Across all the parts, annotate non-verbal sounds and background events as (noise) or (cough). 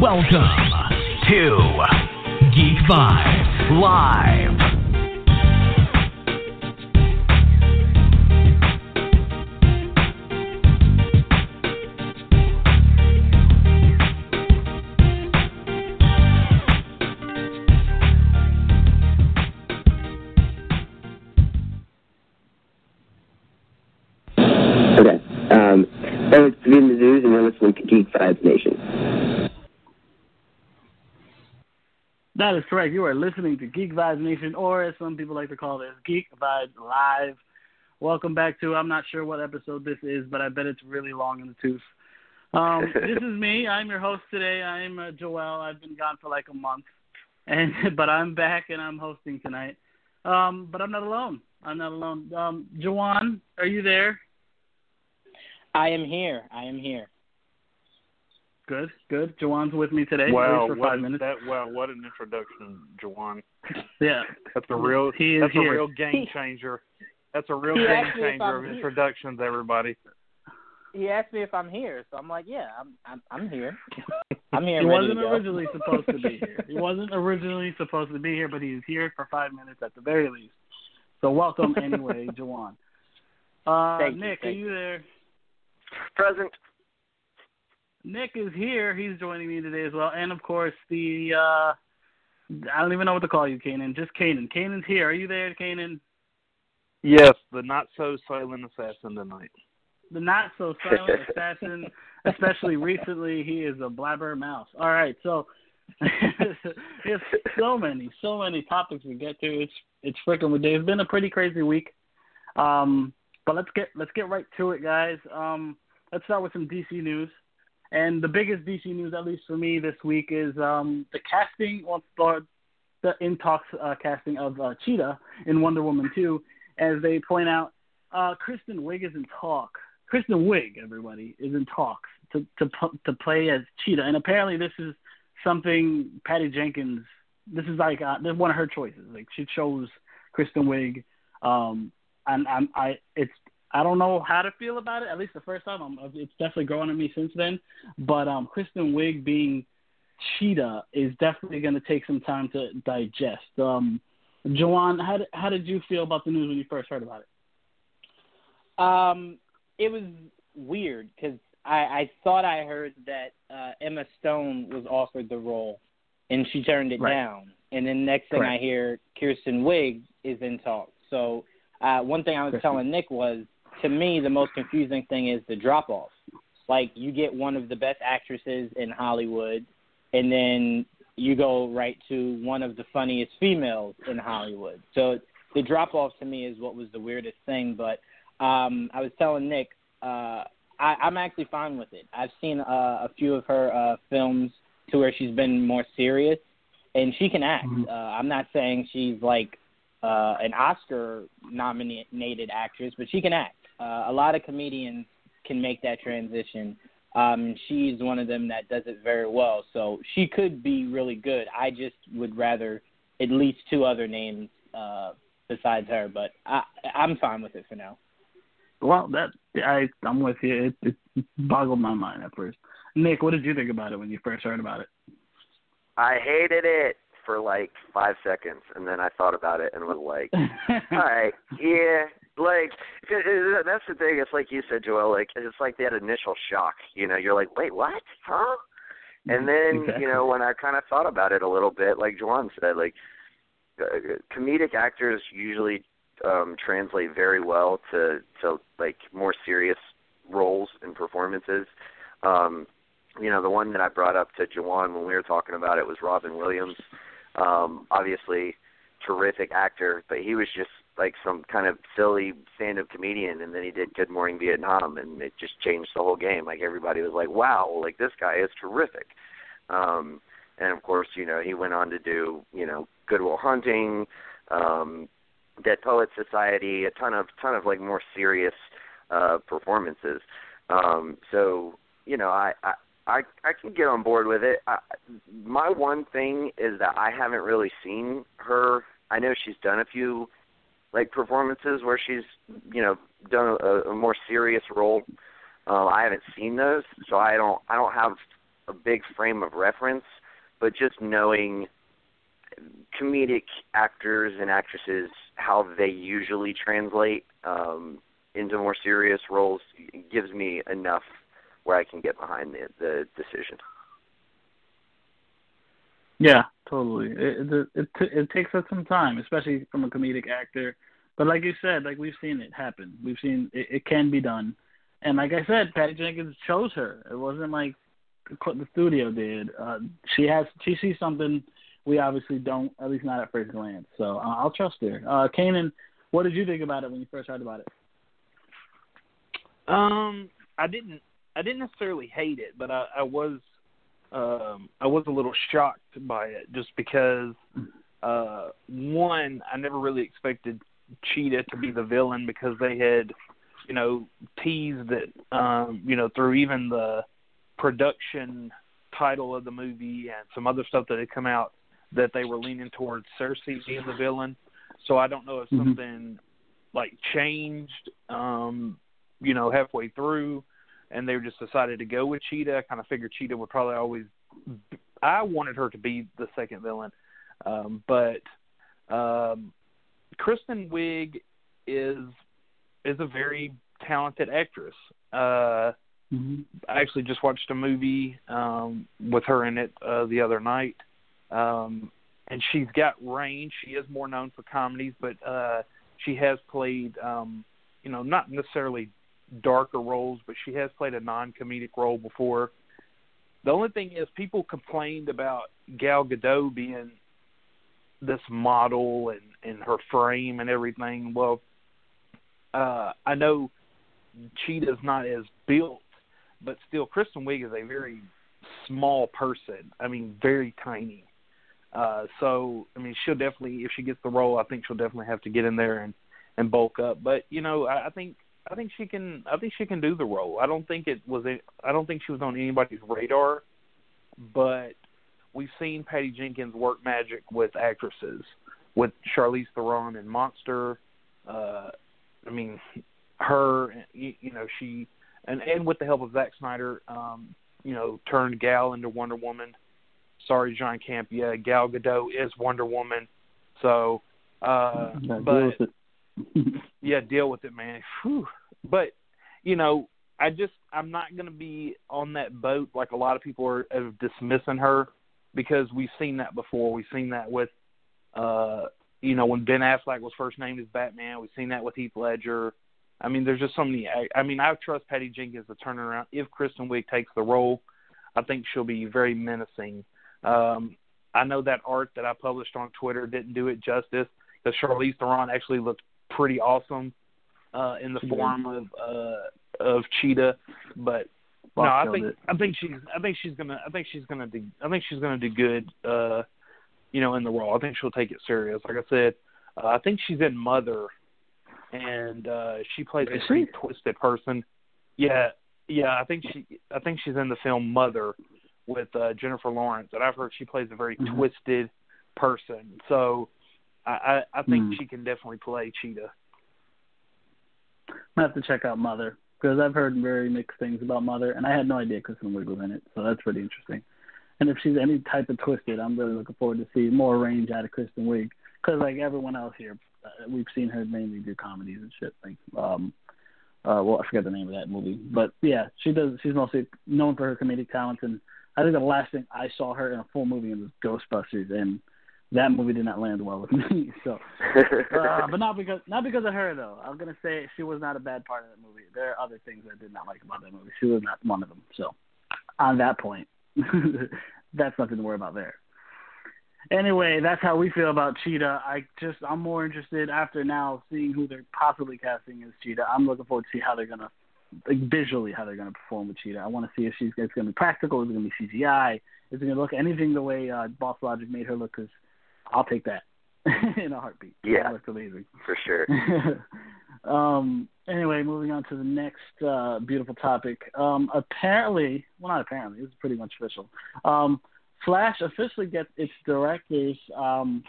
Welcome to Geek Vibes Live. That is correct. You are listening to Geek Vibes Nation, or as some people like to call this, Geek Vibes Live. Welcome back to, I'm not sure what episode this is, but I bet it's really long in the tooth. Um, (laughs) this is me. I'm your host today. I'm uh, Joel. I've been gone for like a month, and (laughs) but I'm back and I'm hosting tonight. Um, but I'm not alone. I'm not alone. Um, Jawan, are you there? I am here. I am here. Good, good. Jawan's with me today. at Wow, least for what five minutes. that? Wow, what an introduction, Jawan. Yeah, That's a real. He is that's here. a real game changer. That's a real He game asked me if changer of here. introductions, everybody. He asked me if I'm here, so I'm like, yeah, I'm I'm, I'm here. (laughs) I'm here. He wasn't originally supposed to be (laughs) here. He wasn't originally supposed to be here, but he's here for five minutes at the very least. So welcome anyway, (laughs) Jawan. Uh, Thank you, Nick, are you there? Present. Nick is here. He's joining me today as well, and of course the uh, I don't even know what to call you, Kanan. Just Kanan. Kanan's here. Are you there, Kanan? Yes, the not so silent assassin tonight. The not so silent (laughs) assassin, especially recently, he is a blabber mouse. All right, so (laughs) there's so many, so many topics we get to. It's it's freaking ridiculous. It's been a pretty crazy week. Um, but let's get let's get right to it, guys. Um, let's start with some DC news. And the biggest DC news, at least for me this week, is um, the casting or the in talks uh, casting of uh, Cheetah in Wonder Woman 2. As they point out, uh, Kristen Wiig is in talk. Kristen Wiig, everybody, is in talks to to to play as Cheetah, and apparently this is something Patty Jenkins. This is like uh, this is one of her choices. Like she chose Kristen Wiig, um, and I'm I it's I don't know how to feel about it. At least the first time, I'm, it's definitely growing on me since then. But um, Kristen Wiig being Cheetah is definitely going to take some time to digest. Um, Joanne, how did, how did you feel about the news when you first heard about it? Um, it was weird because I, I thought I heard that uh, Emma Stone was offered the role, and she turned it Right. down. And then next thing Correct. I hear, Kirsten Wiig is in talks. So uh, one thing I was Kristen. telling Nick was, to me, the most confusing thing is the drop off. Like you get one of the best actresses in Hollywood, and then you go right to one of the funniest females in Hollywood. So the drop off to me is what was the weirdest thing. But um, I was telling Nick, uh, I, I'm actually fine with it. I've seen uh, a few of her uh, films to where she's been more serious, and she can act. Mhm. Uh, I'm not saying she's like uh, an Oscar nominated actress, but she can act. Uh, a lot of comedians can make that transition. Um, she's one of them that does it very well. So she could be really good. I just would rather at least two other names uh, besides her, but I, I'm fine with it for now. Well, that I I'm with you. It, it boggled my mind at first. Nick, what did you think about it when you first heard about it? I hated it for like five seconds, and then I thought about it and was like, (laughs) all right, yeah, like it- it- that's the thing. It's like you said, Joel. Like it's like that initial shock. You know, you're like, wait, what? Huh? And then Exactly. you know when I kind of thought about it a little bit, like Joanne said, like uh, comedic actors usually um translate very well to to like more serious roles and performances. Um you know, the one that I brought up to Jawan when we were talking about it was Robin Williams. Um, obviously terrific actor, but he was just like some kind of silly stand up comedian and then he did Good Morning Vietnam and it just changed the whole game. Like everybody was like, Wow, like this guy is terrific. Um and of course, you know, he went on to do, you know, Good Will Hunting, um, Dead Poets Society, a ton of ton of like more serious uh performances. Um so, you know, I, I I I can get on board with it. I, my one thing is that I haven't really seen her. I know she's done a few like performances where she's you know done a, a more serious role. Um, I haven't seen those, so I don't I don't have a big frame of reference, but just knowing comedic actors and actresses how they usually translate um, into more serious roles gives me enough where I can get behind the the decision. Yeah, totally. It it it, it takes us some time, especially from a comedic actor. But like you said, like we've seen it happen. We've seen it, it can be done. And like I said, Patty Jenkins chose her. It wasn't like the studio did. Uh, she has she sees something we obviously don't, at least not at first glance. So uh, I'll trust her. Uh, Kanan, what did you think about it when you first heard about it? Um, I didn't. I didn't necessarily hate it, but I, I was. Um, I was a little shocked by it just because, uh, one, I never really expected Cheetah to be the villain because they had, you know, teased it, um, you know, through even the production title of the movie and some other stuff that had come out that they were leaning towards Cersei being the villain. So I don't know if mm-hmm. something like changed, um, you know, halfway through, and they just decided to go with Cheetah. I kind of figured Cheetah would probably always. I wanted her to be the second villain, um, but um, Kristen Wiig is is a very talented actress. Uh, mm-hmm. I actually just watched a movie um, with her in it uh, the other night, um, and she's got range. She is more known for comedies, but uh, she has played, um, you know, not necessarily darker roles, but she has played a non-comedic role before. The only thing is, people complained about Gal Gadot being this model and and her frame and everything. Well, uh, I know Cheetah's not as built, but still, Kristen Wiig is a very small person. I mean, very tiny. Uh, so I mean, she'll definitely, if she gets the role, I think she'll definitely have to get in there and and bulk up. But you know, I, I think I think she can. I think she can do the role. I don't think it was. A, I don't think she was on anybody's radar. But we've seen Patty Jenkins work magic with actresses, with Charlize Theron in Monster. Uh, I mean, her. You, you know, she and and with the help of Zack Snyder, um, you know, turned Gal into Wonder Woman sorry, John Camp. Yeah, Gal Gadot is Wonder Woman. So, uh, but yeah, deal with it, man. Whew. But you know, I just I'm not going to be on that boat like a lot of people are, are dismissing her because we've seen that before. We've seen that with, uh, you know, when Ben Affleck was first named as Batman. We've seen that with Heath Ledger. I mean, there's just so many. I, I mean, I trust Patty Jenkins to turn around. If Kristen Wiig takes the role, I think she'll be very menacing um, I know that art that I published on Twitter didn't do it justice because Charlize Theron actually looked pretty awesome uh, in the form of uh, of Cheetah, but no, I think it. I think she's I think she's gonna I think she's gonna do I think she's gonna do good. Uh, you know, in the role. I think she'll take it serious. Like I said, uh, I think she's in Mother, and uh, she plays a pretty twisted person. Yeah, yeah. I think she I think she's in the film Mother, with uh, Jennifer Lawrence, and I've heard she plays a very mm-hmm. twisted person. So I, I, I think mm. she can definitely play Cheetah. I have to check out Mother because I've heard very mixed things about Mother, and I had no idea Kristen Wiig was in it, so that's pretty interesting. And if she's any type of twisted, I'm really looking forward to see more range out of Kristen Wiig because, like everyone else here, uh, we've seen her mainly do comedies and shit. Like, um, uh, well, I forget the name of that movie, but yeah, she does. She's mostly known for her comedic talents and I think the last thing I saw her in a full movie was Ghostbusters, and that movie did not land well with (laughs) me. So, uh, (laughs) but not because not because of her though. I'm gonna say she was not a bad part of that movie. There are other things I did not like about that movie. She was not one of them. So, on that point, (laughs) that's nothing to worry about there. Anyway, that's how we feel about Cheetah. I just I'm more interested after now seeing who they're possibly casting as Cheetah. I'm looking forward to see how they're gonna like visually how they're going to perform with Cheetah. I want to see if she's it's going to be practical, is it going to be CGI, is it going to look anything the way uh, Boss Logic made her look? Because I'll take that (laughs) in a heartbeat. Yeah, that looks amazing for sure. (laughs) um. Anyway, moving on to the next uh, beautiful topic. Um. Apparently, well, not apparently, it's pretty much official. Um. Flash officially gets its directors. Um.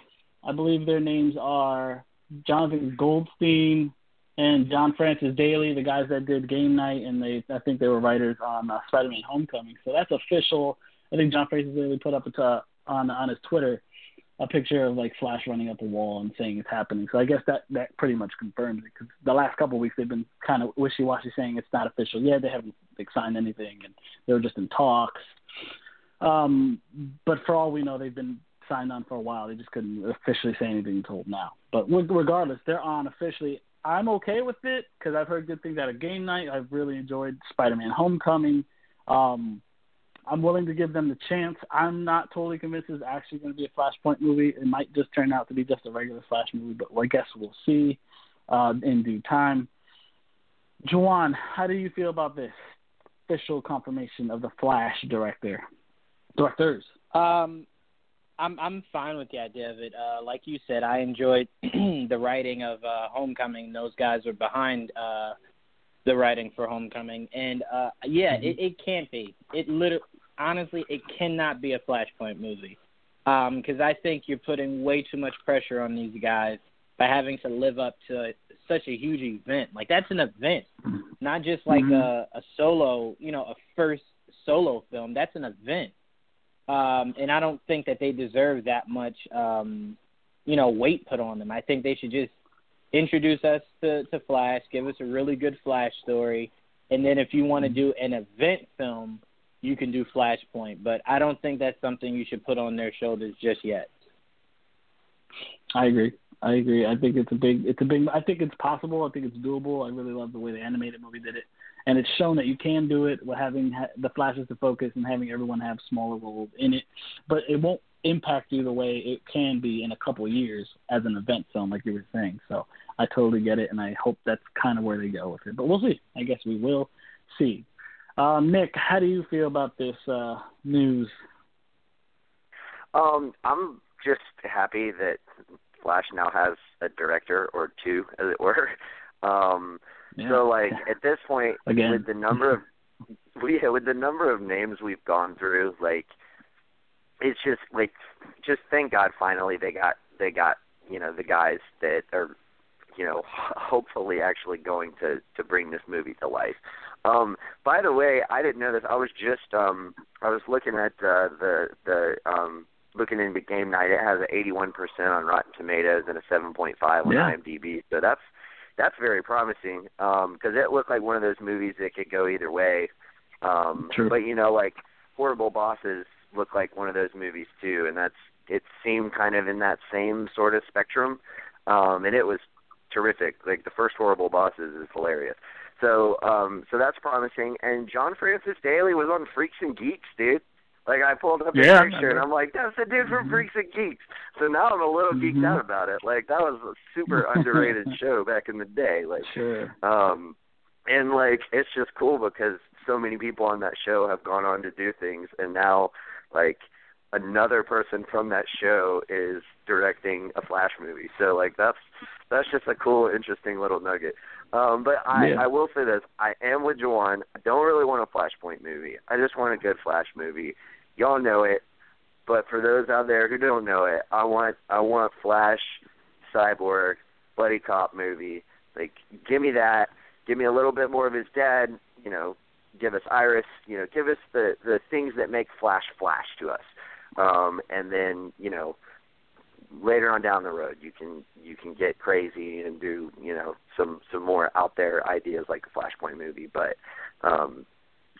I believe their names are Jonathan Goldstein, and John Francis Daly, the guys that did Game Night, and they I think they were writers on uh, Spider-Man: Homecoming. So that's official. I think John Francis Daly put up a t- on on his Twitter a picture of like Flash running up a wall and saying it's happening. So I guess that that pretty much confirms it because the last couple of weeks they've been kind of wishy-washy saying it's not official. Yeah, they haven't like, signed anything and they were just in talks. Um, but for all we know, they've been signed on for a while. They just couldn't officially say anything until now. But regardless, they're on officially. I'm okay with it because I've heard good things out of Game Night. I've really enjoyed Spider-Man: Homecoming. Um, I'm willing to give them the chance. I'm not totally convinced it's actually going to be a Flashpoint movie. It might just turn out to be just a regular Flash movie, but I guess we'll see uh, in due time. Juwan, how do you feel about this official confirmation of the Flash director? Directors. Um, I'm I'm fine with the idea of it. Uh, like you said, I enjoyed (clears throat) the writing of uh, Homecoming. Those guys were behind uh, the writing for Homecoming, and uh, yeah, mm-hmm. it, it can't be. It literally, honestly, it cannot be a Flashpoint movie because um, I think you're putting way too much pressure on these guys by having to live up to such a huge event. Like that's an event, not just like mm-hmm. a, a solo, you know, a first solo film. That's an event um, and I don't think that they deserve that much, um, you know, weight put on them. I think they should just introduce us to, to Flash, give us a really good Flash story, and then if you want to do an event film, you can do Flashpoint. But I don't think that's something you should put on their shoulders just yet. I agree. I agree. I think it's a big. It's a big. I think it's possible. I think it's doable. I really love the way the animated movie did it and it's shown that you can do it with having the flashes to focus and having everyone have smaller roles in it. But it won't impact you the way it can be in a couple years as an event film, like you were saying. So I totally get it, and I hope that's kind of where they go with it. But we'll see. I guess we will see. Uh, Nick, how do you feel about this uh, news? Um, I'm just happy that Flash now has a director or two, as it were. (laughs) Um, yeah. So like at this point, Again. with the number of (laughs) we with the number of names we've gone through, like it's just like just thank God finally they got they got you know the guys that are you know (laughs) hopefully actually going to to bring this movie to life. Um by the way, I didn't know this. I was just um I was looking at uh, the the um looking into game night. It has an 81% on Rotten Tomatoes and a 7.5 on yeah. IMDb. So that's that's very promising because um, it looked like one of those movies that could go either way. Um, True. But you know, like Horrible Bosses looked like one of those movies too, and that's it seemed kind of in that same sort of spectrum, um, and it was terrific. Like the first Horrible Bosses is hilarious. So, um, so that's promising. And John Francis Daly was on Freaks and Geeks, dude. Like I pulled up the yeah, picture and I'm like, that's the dude from mm-hmm. Freaks and Geeks. So now I'm a little geeked mm-hmm. out about it. Like that was a super (laughs) underrated show back in the day. Like sure. um and like it's just cool because so many people on that show have gone on to do things and now like another person from that show is directing a flash movie. So like that's that's just a cool interesting little nugget. Um but I yeah. I will say this, I am with Juwan. I don't really want a Flashpoint movie. I just want a good Flash movie y'all know it, but for those out there who don't know it, I want I want Flash, Cyborg, buddy cop movie. Like, give me that. Give me a little bit more of his dad. You know, give us Iris. You know, give us the the things that make Flash Flash to us. Um, and then you know, later on down the road, you can you can get crazy and do you know some some more out there ideas like a Flashpoint movie. But um,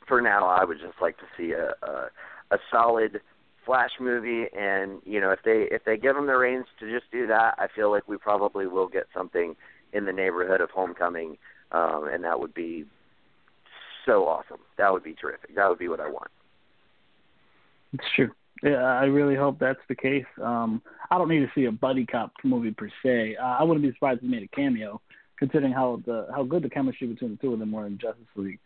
for now, I would just like to see a, a a solid Flash movie, and you know if they if they give them the reins to just do that, I feel like we probably will get something in the neighborhood of Homecoming, um, and that would be so awesome. That would be terrific. That would be what I want. It's true. Yeah, I really hope that's the case. Um, I don't need to see a buddy cop movie per se. Uh, I wouldn't be surprised if he made a cameo, considering how the how good the chemistry between the two of them were in Justice League.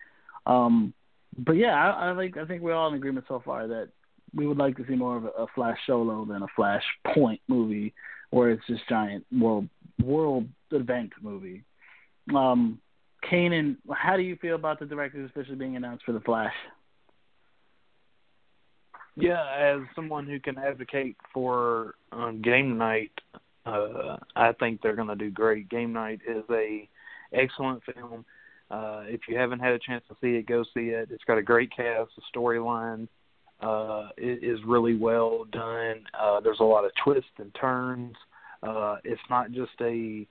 Um, but yeah, I, I like I think we're all in agreement so far that we would like to see more of a, a Flash solo than a Flash Point movie, where it's just giant world world event movie. Um, Kanan, how do you feel about the directors officially being announced for the Flash? Yeah, as someone who can advocate for um, game night, uh, I think they're going to do great. Game night is a excellent film. Uh, if you haven't had a chance to see it, go see it. It's got a great cast. The storyline uh, is really well done. Uh, there's a lot of twists and turns. Uh, it's not just a,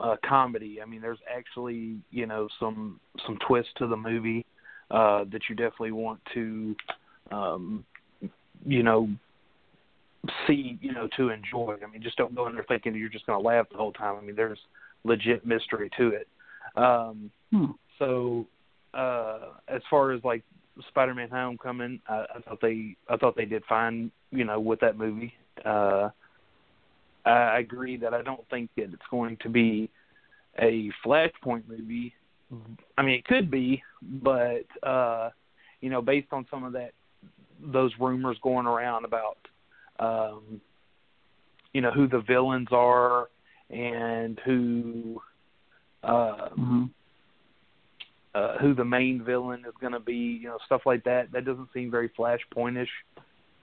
a comedy. I mean, there's actually you know some some twists to the movie uh, that you definitely want to um, you know see you know to enjoy. I mean, just don't go in there thinking you're just going to laugh the whole time. I mean, there's legit mystery to it. Um, hmm. So uh, as far as like Spider-Man: Homecoming, I, I thought they I thought they did fine. You know, with that movie. Uh, I agree that I don't think that it's going to be a Flashpoint movie. I mean, it could be, but uh, you know, based on some of that, those rumors going around about, um, you know, who the villains are and who, uh, mm-hmm. uh, who the main villain is going to be, you know, stuff like that. That doesn't seem very Flashpointish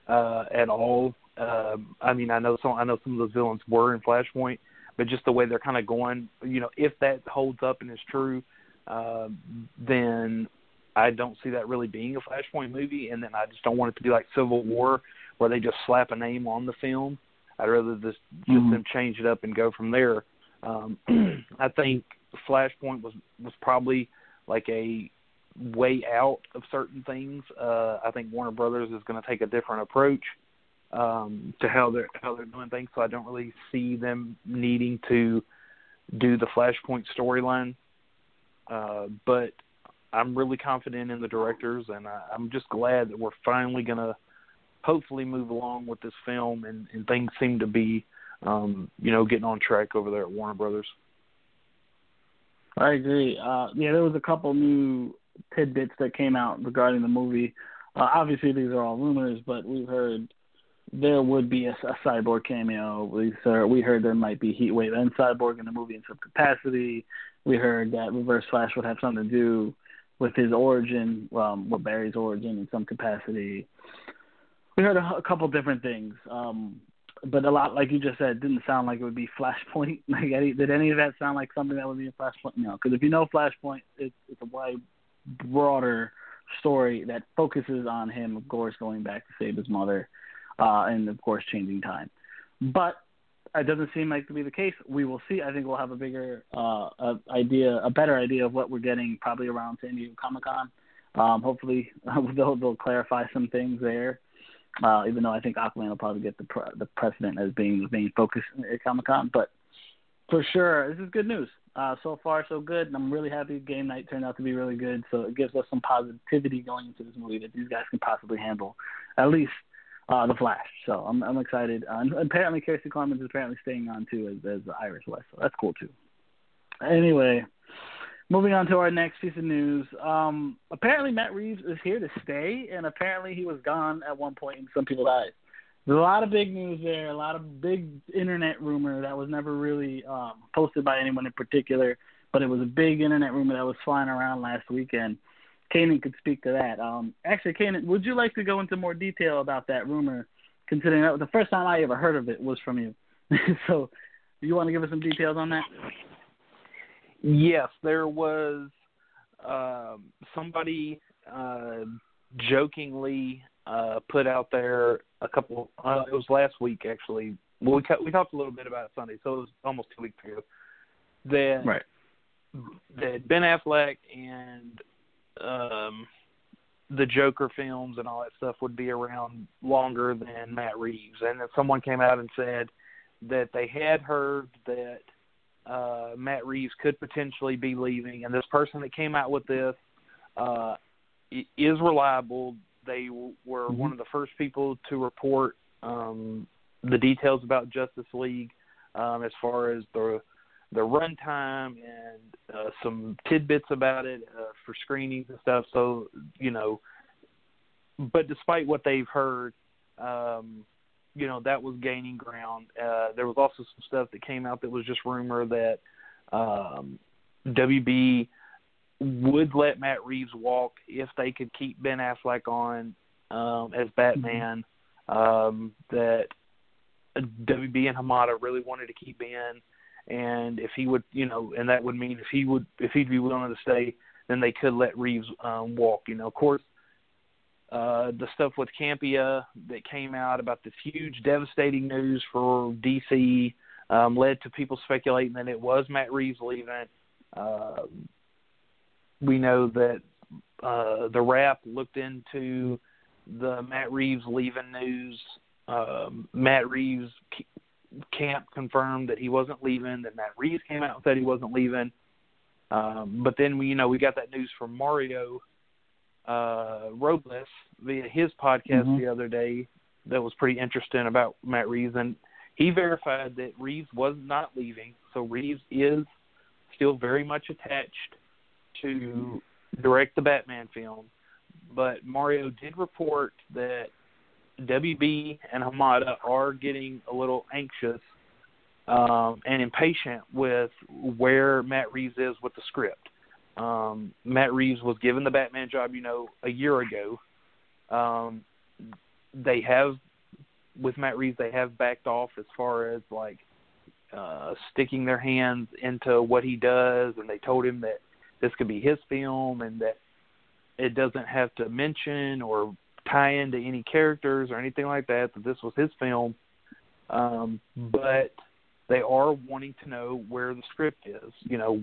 uh, at all. Um, I mean, I know some I know some of those villains were in Flashpoint, but just the way they're kind of going, you know, if that holds up and is true, uh, then I don't see that really being a Flashpoint movie. And then I just don't want it to be like Civil War, where they just slap a name on the film. I'd rather just just mm-hmm. them change it up and go from there. Um, (clears throat) I think Flashpoint was was probably like a way out of certain things. Uh, I think Warner Brothers is going to take a different approach um, to how they're how they're doing things. So I don't really see them needing to do the Flashpoint storyline. Uh, but I'm really confident in the directors, and I, I'm just glad that we're finally going to hopefully move along with this film, and, and things seem to be, um, you know, getting on track over there at Warner Brothers. I agree. Uh, yeah, there was a couple new tidbits that came out regarding the movie. Uh, obviously, these are all rumors, but we've heard there would be a, a cyborg cameo. We we heard there might be Heatwave and Cyborg in the movie in some capacity. We heard that Reverse Flash would have something to do with his origin, um, with Barry's origin in some capacity. We heard a, a couple different things, um, but a lot, like you just said, didn't sound like it would be Flashpoint. (laughs) Like, any, did any of that sound like something that would be a Flashpoint? No, because if you know Flashpoint, it's, it's a wide, broader story that focuses on him, of course, going back to save his mother uh, and of course changing time. But it doesn't seem like to be the case. We will see. I think we'll have a bigger uh, a idea, a better idea of what we're getting probably around San Diego Comic Con. Um, hopefully, (laughs) they'll, they'll clarify some things there. Uh, even though I think Aquaman will probably get the pre- the precedent as being the main focus at Comic Con, but for sure, this is good news. Uh, so far, so good. And I'm really happy game night turned out to be really good. So it gives us some positivity going into this movie that these guys can possibly handle, at least uh, the Flash. So I'm I'm excited. Uh, and apparently, Kiersey Clemons is apparently staying on too as as Iris West. So that's cool too. Anyway, moving on to our next piece of news. Um, apparently, Matt Reeves is here to stay, and apparently he was gone at one point, and some people died. There's a lot of big news there, a lot of big internet rumor that was never really um, posted by anyone in particular, but it was a big internet rumor that was flying around last weekend. Kanan could speak to that. Um, actually, Kanan, would you like to go into more detail about that rumor, considering that the first time I ever heard of it was from you? (laughs) so, do you want to give us some details on that? Yes, there was uh, somebody uh, jokingly uh, put out there a couple. Uh, it was last week actually. Well, we we talked a little bit about it Sunday, so it was almost two weeks ago. That right. that Ben Affleck and um, the Joker films and all that stuff would be around longer than Matt Reeves. And then someone came out and said that they had heard that uh, Matt Reeves could potentially be leaving, and this person that came out with this uh, is reliable. They were mm-hmm. one of the first people to report um, the details about Justice League um, as far as the the runtime and uh, some tidbits about it uh, for screenings and stuff. So you know, but despite what they've heard, um, you know that was gaining ground. Uh, there was also some stuff that came out that was just rumor that um, WB would let Matt Reeves walk if they could keep Ben Affleck on um, as Batman. Um, that WB and Hamada really wanted to keep Ben and if he would, you know, and that would mean if he would, if he'd be willing to stay, then they could let Reeves um, walk. You know, of course, uh, the stuff with Campea that came out about this huge, devastating news for DC um, led to people speculating that it was Matt Reeves leaving. Uh, we know that uh, the Wrap looked into the Matt Reeves leaving news. Um, Matt Reeves camp confirmed that he wasn't leaving. That Matt Reeves came out and said he wasn't leaving. Um, but then we, you know, we got that news from Mario uh, Robles via his podcast mm-hmm. the other day that was pretty interesting about Matt Reeves, and he verified that Reeves was not leaving. So Reeves is still very much attached to direct the Batman film. But Mario did report that WB and Hamada are getting a little anxious um, and impatient with where Matt Reeves is with the script. Um, Matt Reeves was given the Batman job, you know, a year ago. Um, they have, with Matt Reeves, they have backed off as far as like uh, sticking their hands into what he does, and they told him that this could be his film and that it doesn't have to mention or tie into any characters or anything like that. That this was his film, um, but they are wanting to know where the script is. You know,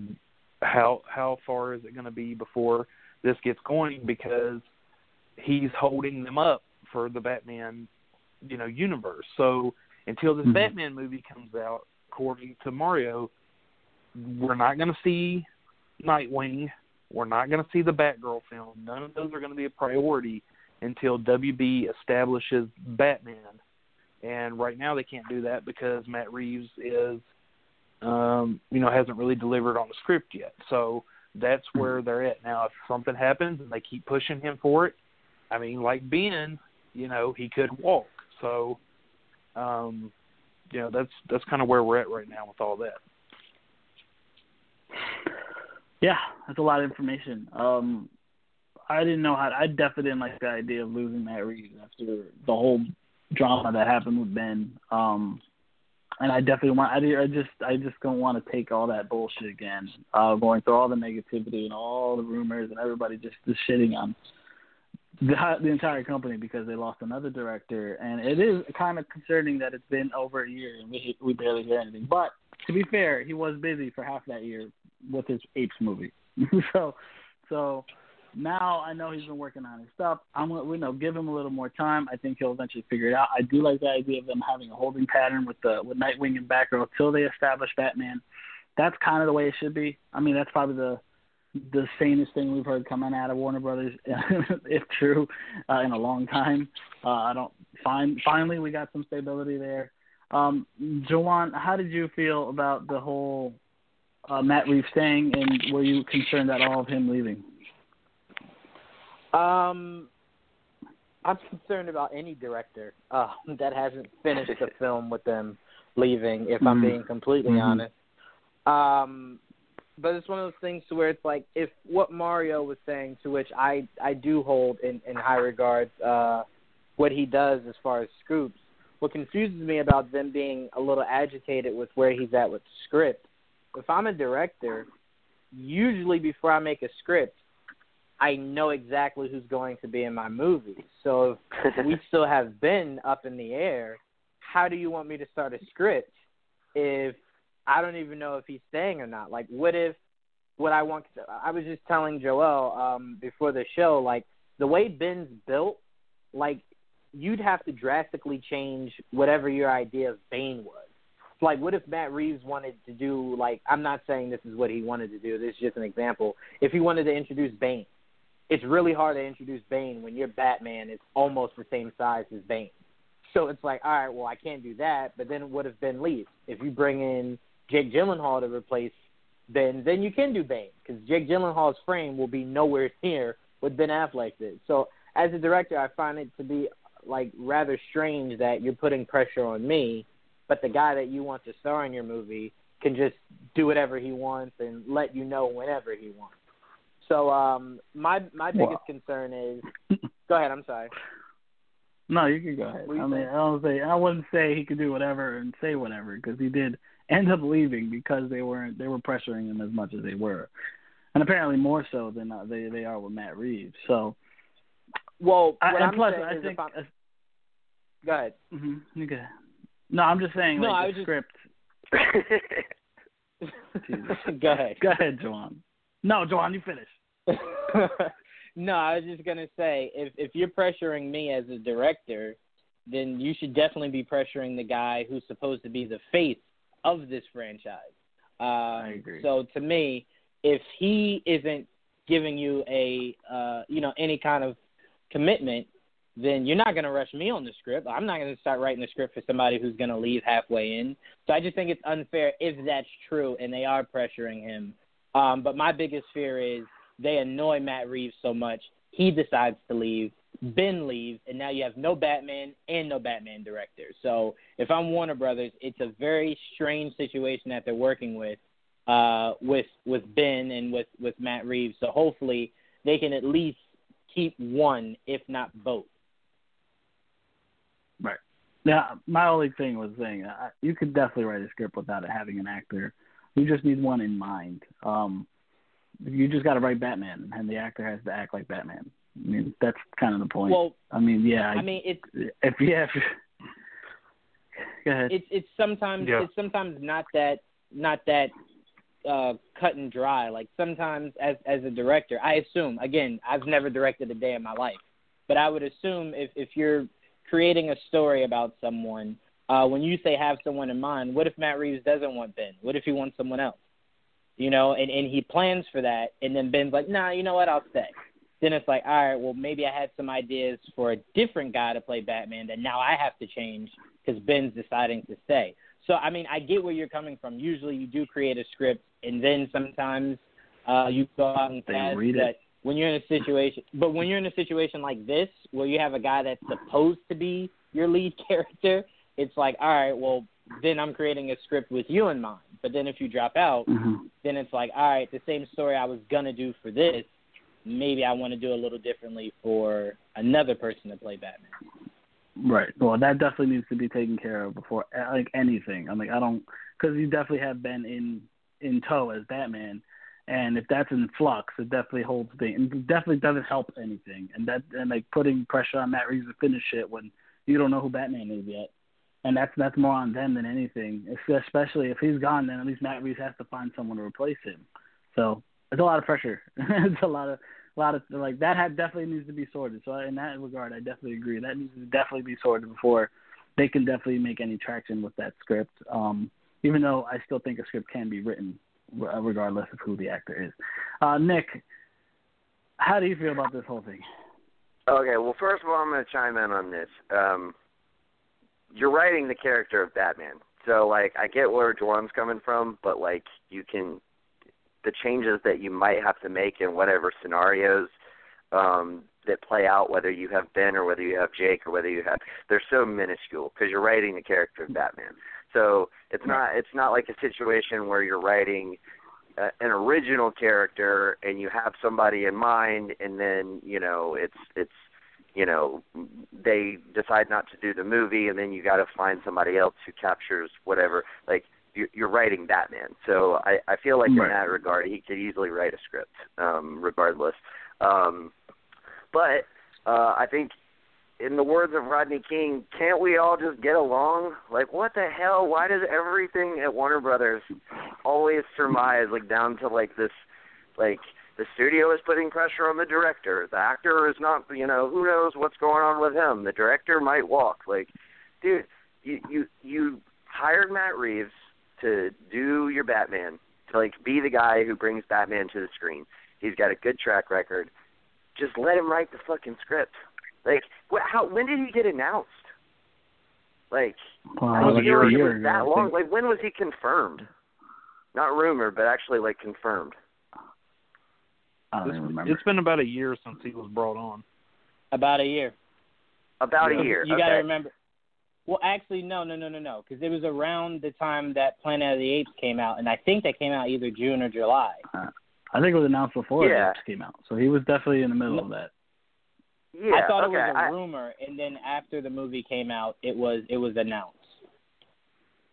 how how far is it going to be before this gets going? Because he's holding them up for the Batman, you know, universe. So until this mm-hmm. Batman movie comes out, according to Mario, we're not going to see Nightwing. We're not going to see the Batgirl film. None of those are going to be a priority until WB establishes Batman. And right now they can't do that because Matt Reeves is, um, you know, hasn't really delivered on the script yet. So that's where they're at now. If something happens and they keep pushing him for it, I mean, like Ben, you know, he could walk. So, um, you know, that's that's kind of where we're at right now with all that. Yeah, that's a lot of information. Um, I didn't know how. I definitely didn't like the idea of losing Matt Reeves after the whole drama that happened with Ben. Um, and I definitely want. I, I just I just don't want to take all that bullshit again. Uh, going through all the negativity and all the rumors and everybody just just shitting on the the entire company because they lost another director. And it is kind of concerning that it's been over a year and we we barely hear anything. But to be fair, he was busy for half that year with his Apes movie. (laughs) so so now I know he's been working on his stuff. I'm gonna you know give him a little more time. I think he'll eventually figure it out. I do like the idea of them having a holding pattern with the with Nightwing and Batgirl till they establish Batman. That's kind of the way it should be. I mean, that's probably the the sanest thing we've heard coming out of Warner Brothers, (laughs) if true, uh, in a long time. Uh, I don't find finally we got some stability there. Um, Jawan, how did you feel about the whole uh, Matt Reeves staying, and were you concerned at all of him leaving? Um, I'm concerned about any director uh, (laughs) that hasn't finished a film with them leaving. If I'm mm-hmm. being completely mm-hmm. honest, um, but it's one of those things to where it's like if what Mario was saying, to which I I do hold in in high regards, uh, what he does as far as scoops. What confuses me about them being a little agitated with where he's at with script. If I'm a director, usually before I make a script, I know exactly who's going to be in my movie. So if (laughs) we still have Ben up in the air, how do you want me to start a script if I don't even know if he's staying or not? Like, what if what I want? I was just telling Joel um, before the show, like the way Ben's built, like you'd have to drastically change whatever your idea of Bane was. Like, what if Matt Reeves wanted to do like? I'm not saying this is what he wanted to do. This is just an example. If he wanted to introduce Bane, it's really hard to introduce Bane when your Batman is almost the same size as Bane. So it's like, all right, well, I can't do that. But then what if Ben leaves? If you bring in Jake Gyllenhaal to replace Ben, then you can do Bane because Jake Gyllenhaal's frame will be nowhere (laughs) near what Ben Affleck did. So as a director, I find it to be like rather strange that you're putting pressure on me, but the guy that you want to star in your movie can just do whatever he wants and let you know whenever he wants. So um, my my biggest concern is. (laughs) go ahead. I'm sorry. No, you can go ahead. I mean, I don't say I wouldn't say he could do whatever and say whatever because he did end up leaving because they weren't they were pressuring him as much as they were, and apparently more so than uh, they they are with Matt Reeves. So, well, I, and I'm plus I think. I'm- go ahead. mm-hmm, okay. No, I'm just saying No, like the just- script. (laughs) Jesus. go ahead. Go ahead, Joanne. No, Joanne, you finish. (laughs) no, I was just gonna say if if you're pressuring me as a director, then you should definitely be pressuring the guy who's supposed to be the face of this franchise. Um, I agree. So to me, if he isn't giving you a uh, you know any kind of commitment, then you're not going to rush me on the script. I'm not going to start writing the script for somebody who's going to leave halfway in. So I just think it's unfair if that's true and they are pressuring him. Um, but my biggest fear is they annoy Matt Reeves so much he decides to leave. Ben leaves, and now you have no Batman and no Batman director. So if I'm Warner Brothers, it's a very strange situation that they're working with, uh, with with Ben and with with Matt Reeves. So hopefully they can at least keep one, if not both. Right. Yeah, my only thing was saying uh, you could definitely write a script without it having an actor. You just need one in mind. Um, you just got to write Batman, and the actor has to act like Batman. I mean, that's kind of the point. Well, I mean, yeah. I mean it's if (laughs) yeah, if, go ahead. it's it's sometimes Yeah. it's sometimes not that not that uh cut and dry like sometimes as as a director i assume again i've never directed a day in my life but i would assume if if you're creating a story about someone uh when you say have someone in mind what if matt reeves doesn't want ben what if he wants someone else you know and and he plans for that and then ben's like nah you know what i'll stay then it's like all right well maybe i had some ideas for a different guy to play batman that now i have to change because ben's deciding to stay so I mean, I get where you're coming from. Usually, you do create a script, and then sometimes uh, you go out and cast. read it. When you're in a situation, but when you're in a situation like this, where you have a guy that's supposed to be your lead (laughs) character, it's like, all right, well, then I'm creating a script with you in mind. But then if you drop out, Mhm. then it's like, all right, the same story I was gonna do for this, maybe I want to do a little differently for another person to play Batman. Right. Well, that definitely needs to be taken care of before like anything. I'm like, I don't, because you definitely have been in in tow as Batman, and if that's in flux, it definitely holds things. It definitely doesn't help anything, and that and like putting pressure on Matt Reeves to finish it when you don't know who Batman is yet, and that's that's more on them than anything. Especially if he's gone, then at least Matt Reeves has to find someone to replace him. So it's a lot of pressure. (laughs) it's a lot of a lot of like that had definitely needs to be sorted. So in that regard, I definitely agree. That needs to definitely be sorted before they can definitely make any traction with that script. Um, even though I still think a script can be written regardless of who the actor is. Uh, Nick, how do you feel about this whole thing? Okay, well, first of all, I'm going to chime in on this. Um, you're writing the character of Batman, so like I get where Jordan's coming from, but like you can the changes that you might have to make in whatever scenarios um, that play out, whether you have Ben or whether you have Jake or whether you have, they're so minuscule because you're writing the character of Batman. So it's not it's not like a situation where you're writing uh, an original character and you have somebody in mind and then you know it's it's you know they decide not to do the movie and then you got to find somebody else who captures whatever like you're, you're writing Batman so I I feel like Right. in that regard he could easily write a script um regardless um but uh I think in the words of Rodney King, can't we all just get along? Like, what the hell? Why does everything at Warner Brothers always surmise, like, down to, like, this, like, the studio is putting pressure on the director. The actor is not, you know, who knows what's going on with him. The director might walk. Like, dude, you, you, you hired Matt Reeves to do your Batman, to, like, be the guy who brings Batman to the screen. He's got a good track record. Just let him write the fucking script. Like, wh- how? When did he get announced? Like, Well, I like was a year it was that long. Like, when was he confirmed? Not rumored, but actually like confirmed. I don't It's, even remember. it's been about a year since he was brought on. About a year. About Yeah. a year. You okay. got to remember. Well, actually, no, no, no, no, no, because it was around the time that Planet of the Apes came out, and I think that came out either June or July. Uh, I think it was announced before Yeah. it came out, so he was definitely in the middle of that. Yeah. I thought okay. it was a I- rumor, and then after the movie came out, it was it was announced.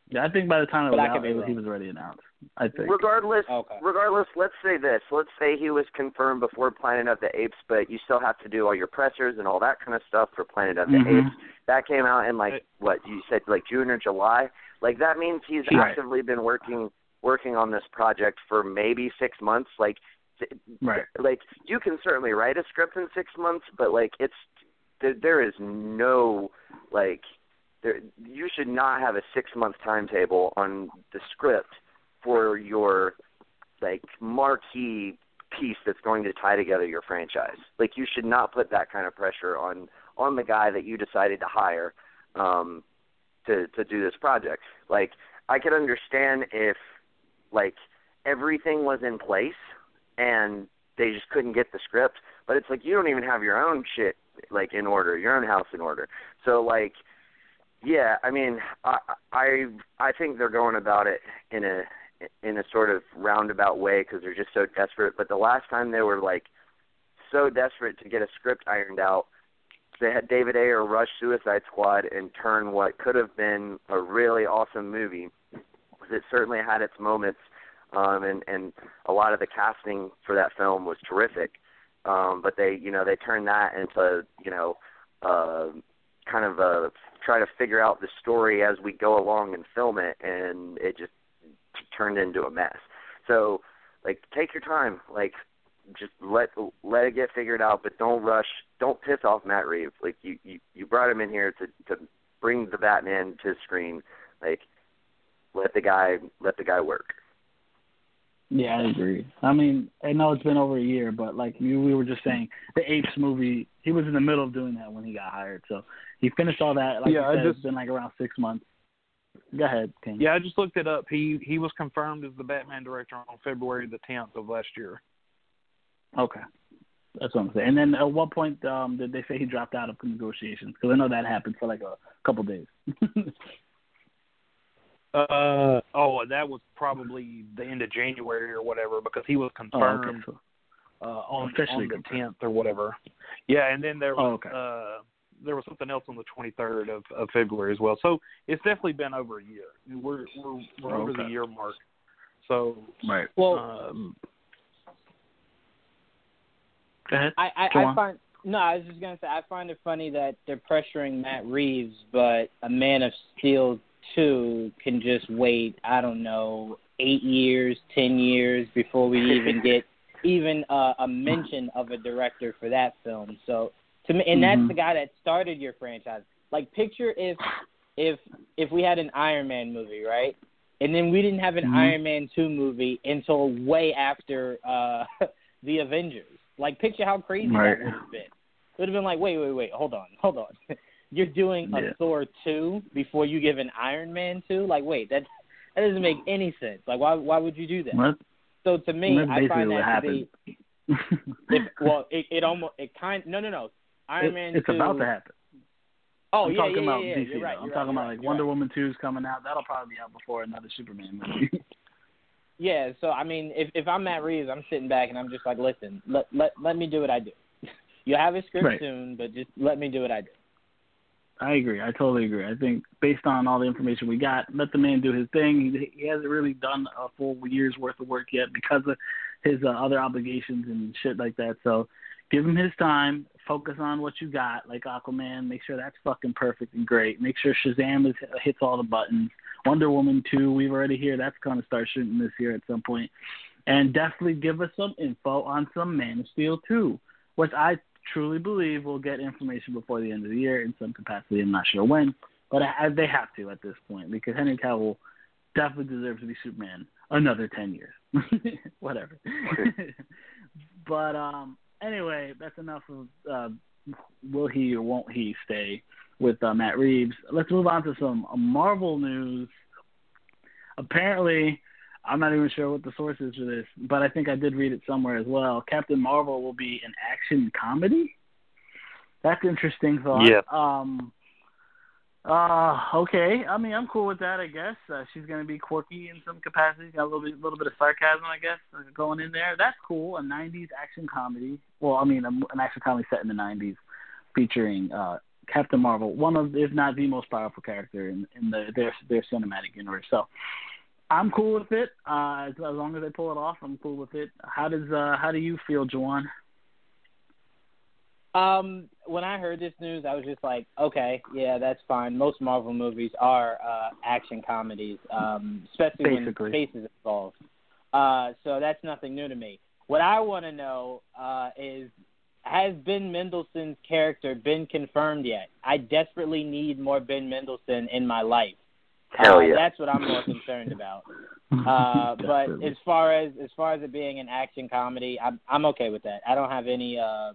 Yeah, I think by the time it But was out, it was- he was already announced. I think. Regardless, Okay. regardless, let's say this. Let's say he was confirmed before Planet of the Apes, but you still have to do all your pressers and all that kind of stuff for Planet of the Mhm. Apes. That came out in like Right. what you said, like June or July. Like that means he's Right. actively been working working on this project for maybe six months. Like, Right. like you can certainly write a script in six months, but like it's there, there is no like there you should not have a six month timetable on the script for your like marquee piece that's going to tie together your franchise. Like you should not put that kind of pressure on on the guy that you decided to hire um to to do this project. Like I could understand if like everything was in place and they just couldn't get the script, but it's like you don't even have your own shit like in order, your own house in order. So like yeah, I mean, I I I think they're going about it in a in a sort of roundabout way because they're just so desperate. But the last time they were like so desperate to get a script ironed out, they had David Ayer rush Suicide Squad and turn what could have been a really awesome movie. It certainly had its moments, um, and and a lot of the casting for that film was terrific. Um, but they, you know, they turned that into, you know, uh, kind of uh try to figure out the story as we go along and film it, and it just turned into a mess. So, like, take your time. Like, just let let it get figured out, but don't rush. Don't piss off Matt Reeves. Like, you you you brought him in here to to bring the Batman to the screen. Like, let the guy let the guy work. Yeah, I agree. I mean, I know it's been over a year, but like you, we were just saying, the Apes movie, he was in the middle of doing that when he got hired. So he finished all that. Like Yeah, you I said, just- it's been like around six months. Go ahead, King. Yeah, I just looked it up. He he was confirmed as the Batman director on February the 10th of last year. Okay. That's what I'm saying. And then at what point um, did they say he dropped out of negotiations? Because I know that happened for like a couple days. (laughs) Uh oh, that was probably the end of January or whatever because he was oh, okay. confirmed uh, on Officially on the 10th or whatever. Yeah, and then there Oh, was okay. uh there was something else on the 23rd of, of February as well. So it's definitely been over a year. We're we're we're over the year mark. So right. Well, um, Go ahead. I I, I find no, I was just gonna say I find it funny that they're pressuring Matt Reeves, but a Man of Steel two can just wait. I don't know, eight years, ten years before we even (laughs) get even uh, a mention of a director for that film. So to me, and Mhm. that's the guy that started your franchise. Like, picture if if if we had an Iron Man movie, right? And then we didn't have an Mhm. Iron Man two movie until way after uh (laughs) the Avengers. Like, picture how crazy Right. that would have been. It would have been like, wait, wait, wait, hold on, hold on. (laughs) You're doing a Yeah. Thor two before you give an Iron Man two? Like, wait, that that doesn't make any sense. Like, why why would you do that? What? So to me, I find that to be (laughs) if, well, it, it almost it kind no no no Iron It- Man it's 2, about to happen. Oh I'm yeah, talking yeah, about yeah. DC. You're right. I'm you're talking right, about like you're Wonder right. Woman 2 is coming out. That'll probably be out before another Superman movie. (laughs) Yeah, so I mean, if if I'm Matt Reeves, I'm sitting back and I'm just like, listen, let let let me do what I do. (laughs) you have a script Right. soon, but just let me do what I do. I agree. I totally agree. I think based on all the information we got, let the man do his thing. He, he hasn't really done a full year's worth of work yet because of his uh, other obligations and shit like that. So give him his time. Focus on what you got, like Aquaman. Make sure that's fucking perfect and great. Make sure Shazam is, hits all the buttons. Wonder Woman 2, we've already here. That's going to start shooting this year at some point. And definitely give us some info on some Man of Steel 2, which I truly believe we'll get information before the end of the year in some capacity. I'm not sure when, but I, I, they have to at this point because Henry Cavill definitely deserves to be Superman another 10 years. (laughs) Whatever. (laughs) but um anyway, that's enough of uh, will he or won't he stay with uh, Matt Reeves. Let's move on to some Marvel news. Apparently, I'm not even sure what the source is for this, but I think I did read it somewhere as well. Captain Marvel will be an action comedy. That's interesting thought. Yeah. Um. Uh. Okay. I mean, I'm cool with that. I guess uh, she's gonna be quirky in some capacity. Got a little bit, a little bit of sarcasm, I guess, uh, going in there. That's cool. A '90s action comedy. Well, I mean, an action comedy set in the '90s, featuring uh Captain Marvel, one of if not the most powerful character in, in the their their cinematic universe. So I'm cool with it. Uh, as, as long as they pull it off, I'm cool with it. How does uh, how do you feel, Juwan? Um, when I heard this news, I was just like, okay, yeah, that's fine. Most Marvel movies are uh, action comedies, um, especially Basically. when space is involved. Uh, so that's nothing new to me. What I want to know uh, is, has Ben Mendelsohn's character been confirmed yet? I desperately need more Ben Mendelsohn in my life. Hell uh, yeah. That's what I'm more concerned about. (laughs) Uh, but as far as as far as it being an action comedy, I'm I'm okay with that. I don't have any uh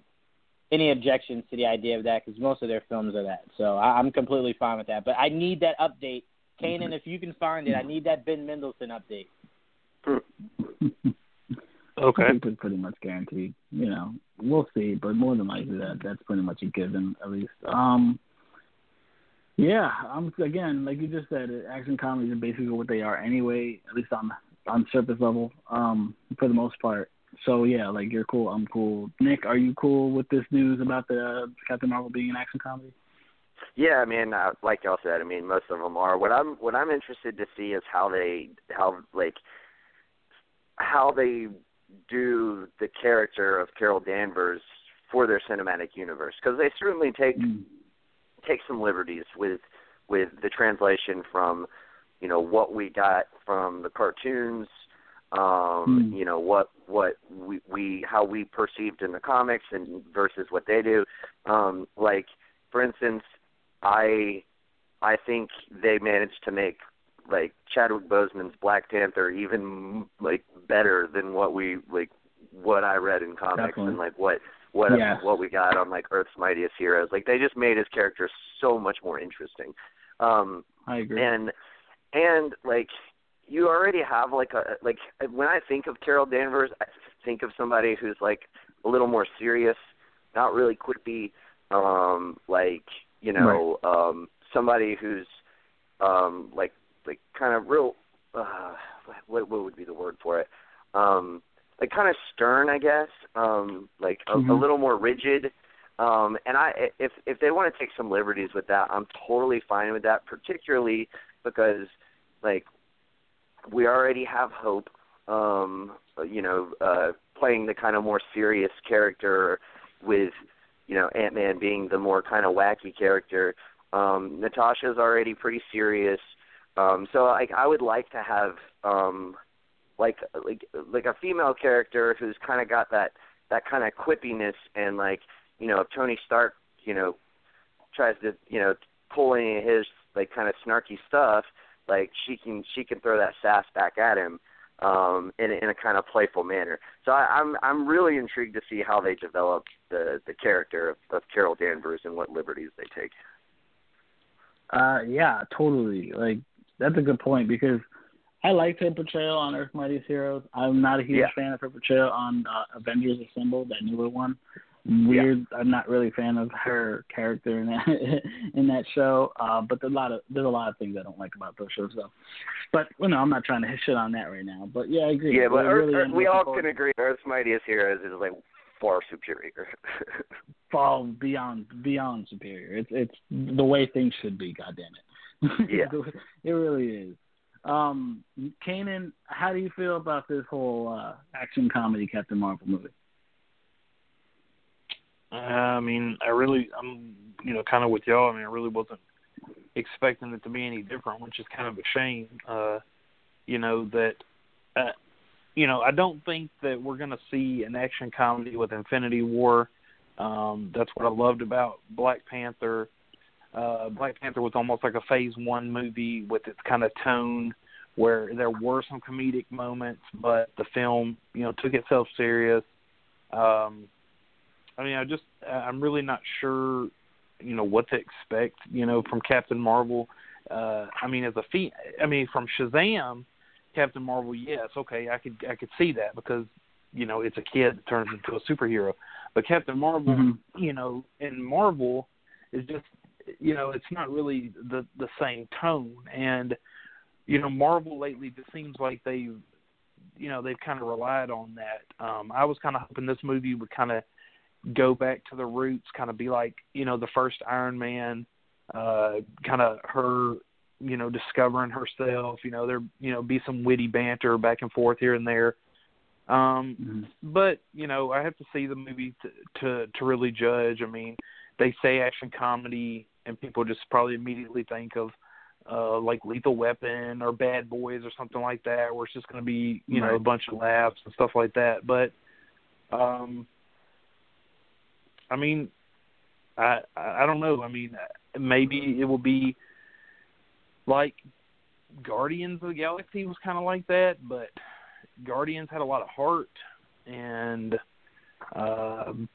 any objections to the idea of that because most of their films are that. So I, I'm completely fine with that. But I need that update, Kanan. If you can find it, I need that Ben Mendelsohn update. (laughs) Okay. I think it's pretty much guaranteed. You know, we'll see, but more than likely that that's pretty much a given at least. Um, yeah, I'm again like you just said, action comedies are basically what they are anyway, at least on on surface level, um, for the most part. So yeah, like you're cool, I'm cool. Nick, are you cool with this news about the uh, Captain Marvel being an action comedy? Yeah, I mean, uh, like y'all said, I mean, most of them are. What I'm what I'm interested to see is how they how like how they do the character of Carol Danvers for their cinematic universe because they certainly take Mm. take some liberties with with the translation from you know what we got from the cartoons um Hmm. you know what what we we how we perceived in the comics and versus what they do um like for instance i i think they managed to make like Chadwick Boseman's Black Panther even like better than what we like what I read in comics Definitely. and like what what Yes. what we got on like Earth's Mightiest Heroes. Like they just made his character so much more interesting. Um I agree. and and like you already have like a like when I think of Carol Danvers, I think of somebody who's like a little more serious, not really quippy, um, like you know, um, somebody who's um, like like kind of real. Uh, what what would be the word for it? Um, like kind of stern, I guess. Um, like a, a Mhm. little more rigid. Um, and I, if if they want to take some liberties with that, I'm totally fine with that. Particularly because, like, we already have Hope, um, you know, uh, playing the kind of more serious character, with, you know, Ant Man being the more kind of wacky character. Um, Natasha's already pretty serious. Um, so like I would like to have um, like like like a female character who's kind of got that that kind of quippiness and like you know if Tony Stark you know tries to you know pull any of his like kind of snarky stuff like she can she can throw that sass back at him um in in a kind of playful manner so I, i'm i'm really intrigued to see how they develop the the character of, of carol danvers and what liberties they take Uh, yeah, totally. Like that's a good point because I liked her portrayal on Earth Mightiest Heroes. I'm not a huge Yeah. fan of her portrayal on uh, Avengers Assemble, that newer one. Weird. I'm not really a fan of her character in that (laughs) in that show. Uh, but there's a lot of there's a lot of things I don't like about those shows though. But you know, I'm not trying to hit shit on that right now. But yeah, I agree. yeah but Earth, really Earth, we all can agree earth's mightiest heroes is like far superior (laughs) far beyond beyond superior. It's it's the way things should be. God damn it. (laughs) Yeah. it really is. Um, Kanan, how do you feel about this whole uh, action comedy Captain Marvel movie? I mean, I really, I'm, you know, kind of with y'all. I mean, I really wasn't expecting it to be any different, which is kind of a shame. Uh, you know that, uh, you know, I don't think that we're going to see an action comedy with Infinity War. Um, that's what I loved about Black Panther. Uh, Black Panther was almost like a Phase One movie with its kind of tone, where there were some comedic moments, but the film, you know, took itself serious. Um, I mean, I just I'm really not sure, you know, what to expect, you know, from Captain Marvel. Uh I mean, as a fe- I mean, from Shazam, Captain Marvel, yes, okay, I could I could see that because you know it's a kid that turns into a superhero. But Captain Marvel, Mhm. you know, in Marvel is just you know it's not really the the same tone and you know Marvel lately just seems like they've you know they've kind of relied on that. Um I was kind of hoping this movie would kind of go back to the roots, kind of be like you know the first Iron Man, uh, kind of her you know discovering herself. You know there you know be some witty banter back and forth here and there. Um, Mhm. but you know I have to see the movie to to, to really judge. I mean, they say action comedy, and people just probably immediately think of uh like Lethal Weapon or Bad Boys or something like that, where it's just going to be you know a bunch of laughs and stuff like that. But um, I mean, I I don't know. I mean, maybe it will be like Guardians of the Galaxy was kind of like that, but Guardians had a lot of heart and um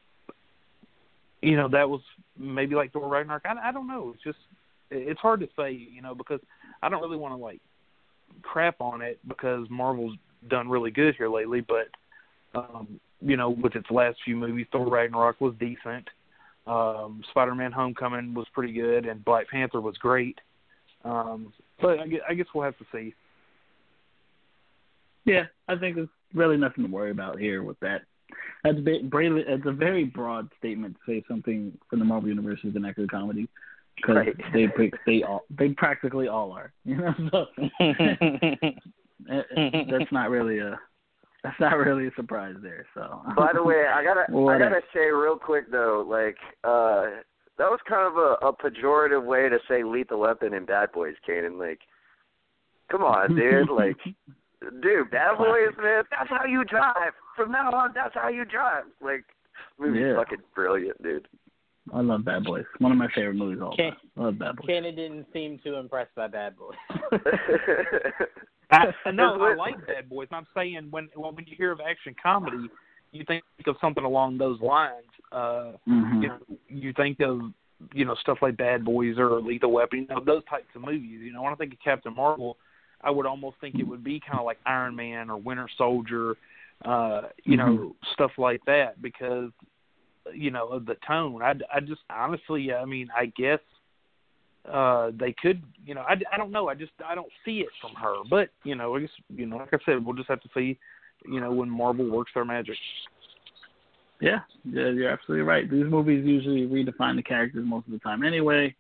you know that was maybe like Thor Ragnarok. I, I don't know. It's just it's hard to say, you know, because I don't really want to like crap on it because Marvel's done really good here lately, but um, you know, with its last few movies, Thor Ragnarok was decent. Um, Spider-Man: Homecoming was pretty good, and Black Panther was great. Um, but I guess, I guess we'll have to see. Yeah, I think there's really nothing to worry about here with that. That's a bit, bra- it's a very broad statement to say something from the Marvel universe is an action comedy because Right. they they all they practically all are. You know, so (laughs) that's not really a that's not really a surprise there. So (laughs) By the way, I gotta I gotta say real quick though, like uh that was kind of a, a pejorative way to say Lethal Weapon and Bad Boys, Kanan. Like, come on, (laughs) dude. Like, dude, Bad Boys, man. That's how you drive. From now on, that's how you drive. Like, movie's Yeah. fucking brilliant, dude. I love Bad Boys. One of my favorite movies of all Can- time. I love Bad Boys. Kenny didn't seem too impressed by Bad Boys. (laughs) I, no, (laughs) I like Bad Boys. I'm saying when well, when you hear of action comedy, you think of something along those lines. Uh, Mhm. you know, you think of you know stuff like Bad Boys or Lethal Weapon, you know, those types of movies. You know, when I think of Captain Marvel, I would almost think it would be kind of like Iron Man or Winter Soldier, uh, you know, stuff like that because you know of the tone. I, I just honestly, I mean, I guess uh they could you know I, I don't know i just i don't see it from her but you know i guess you know like i said we'll just have to see you know when marvel works their magic Yeah, yeah, you're absolutely right. These movies usually redefine the characters most of the time anyway.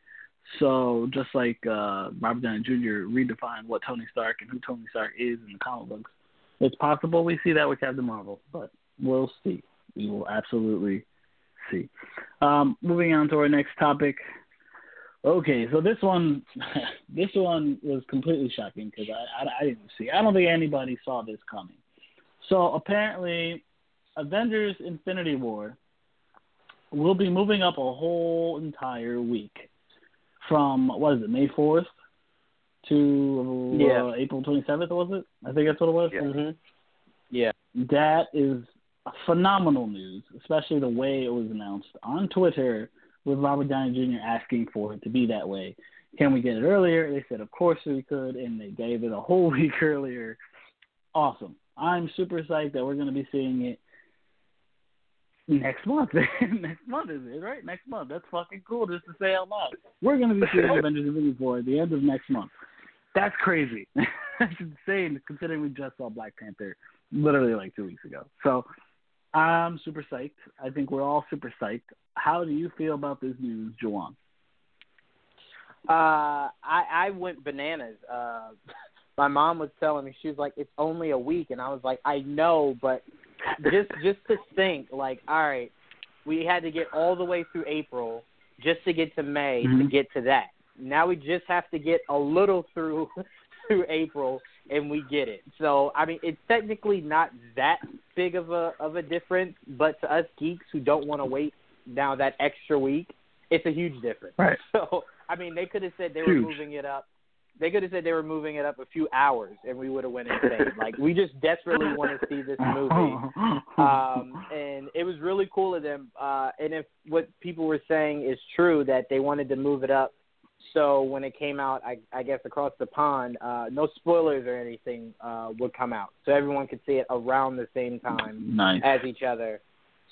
So just like uh, Robert Downey Jr. redefined what Tony Stark and who Tony Stark is in the comic books, it's possible we see that with Captain Marvel, but we'll see. We will absolutely see. Um, moving on to our next topic. Okay, so this one, (laughs) this one was completely shocking because I, I, I didn't see. I don't think anybody saw this coming. So apparently, Avengers: Infinity War will be moving up a whole entire week from what is it, May fourth to uh, Yeah. April twenty seventh, was it? I think that's what it was. Yeah. Mhm. Yeah. That is phenomenal news, especially the way it was announced on Twitter with Robert Downey Jr. asking for it to be that way. Can we get it earlier? They said, of course we could, and they gave it a whole (laughs) week earlier. Awesome. I'm super psyched that we're going to be seeing it next month. (laughs) next month is it, right? Next month. That's fucking cool just to say out loud. We're going to be seeing Avengers Infinity War at the end of next month. That's crazy. (laughs) That's insane considering we just saw Black Panther literally like two weeks ago. So I'm super psyched. I think we're all super psyched. How do you feel about this news, Juwan? Uh, I I went bananas. Uh, (laughs) my mom was telling me she was like, "It's only a week," and I was like, "I know, but just just to think, like, all right, we had to get all the way through April just to get to May to Mhm. get to that. Now we just have to get a little through (laughs) through April, and we get it. So I mean, it's technically not that big of a of a difference, but to us geeks who don't want to wait now that extra week, it's a huge difference. Right. (laughs) So I mean, they could have said they were moving it up. They could have said they were moving it up a few hours, and we would have went insane. (laughs) like we just desperately want to see this movie, (laughs) um, and it was really cool of them. Uh, and if what people were saying is true, that they wanted to move it up, so when it came out, I, I guess across the pond, uh, no spoilers or anything uh, would come out, so everyone could see it around the same time nice. as each other,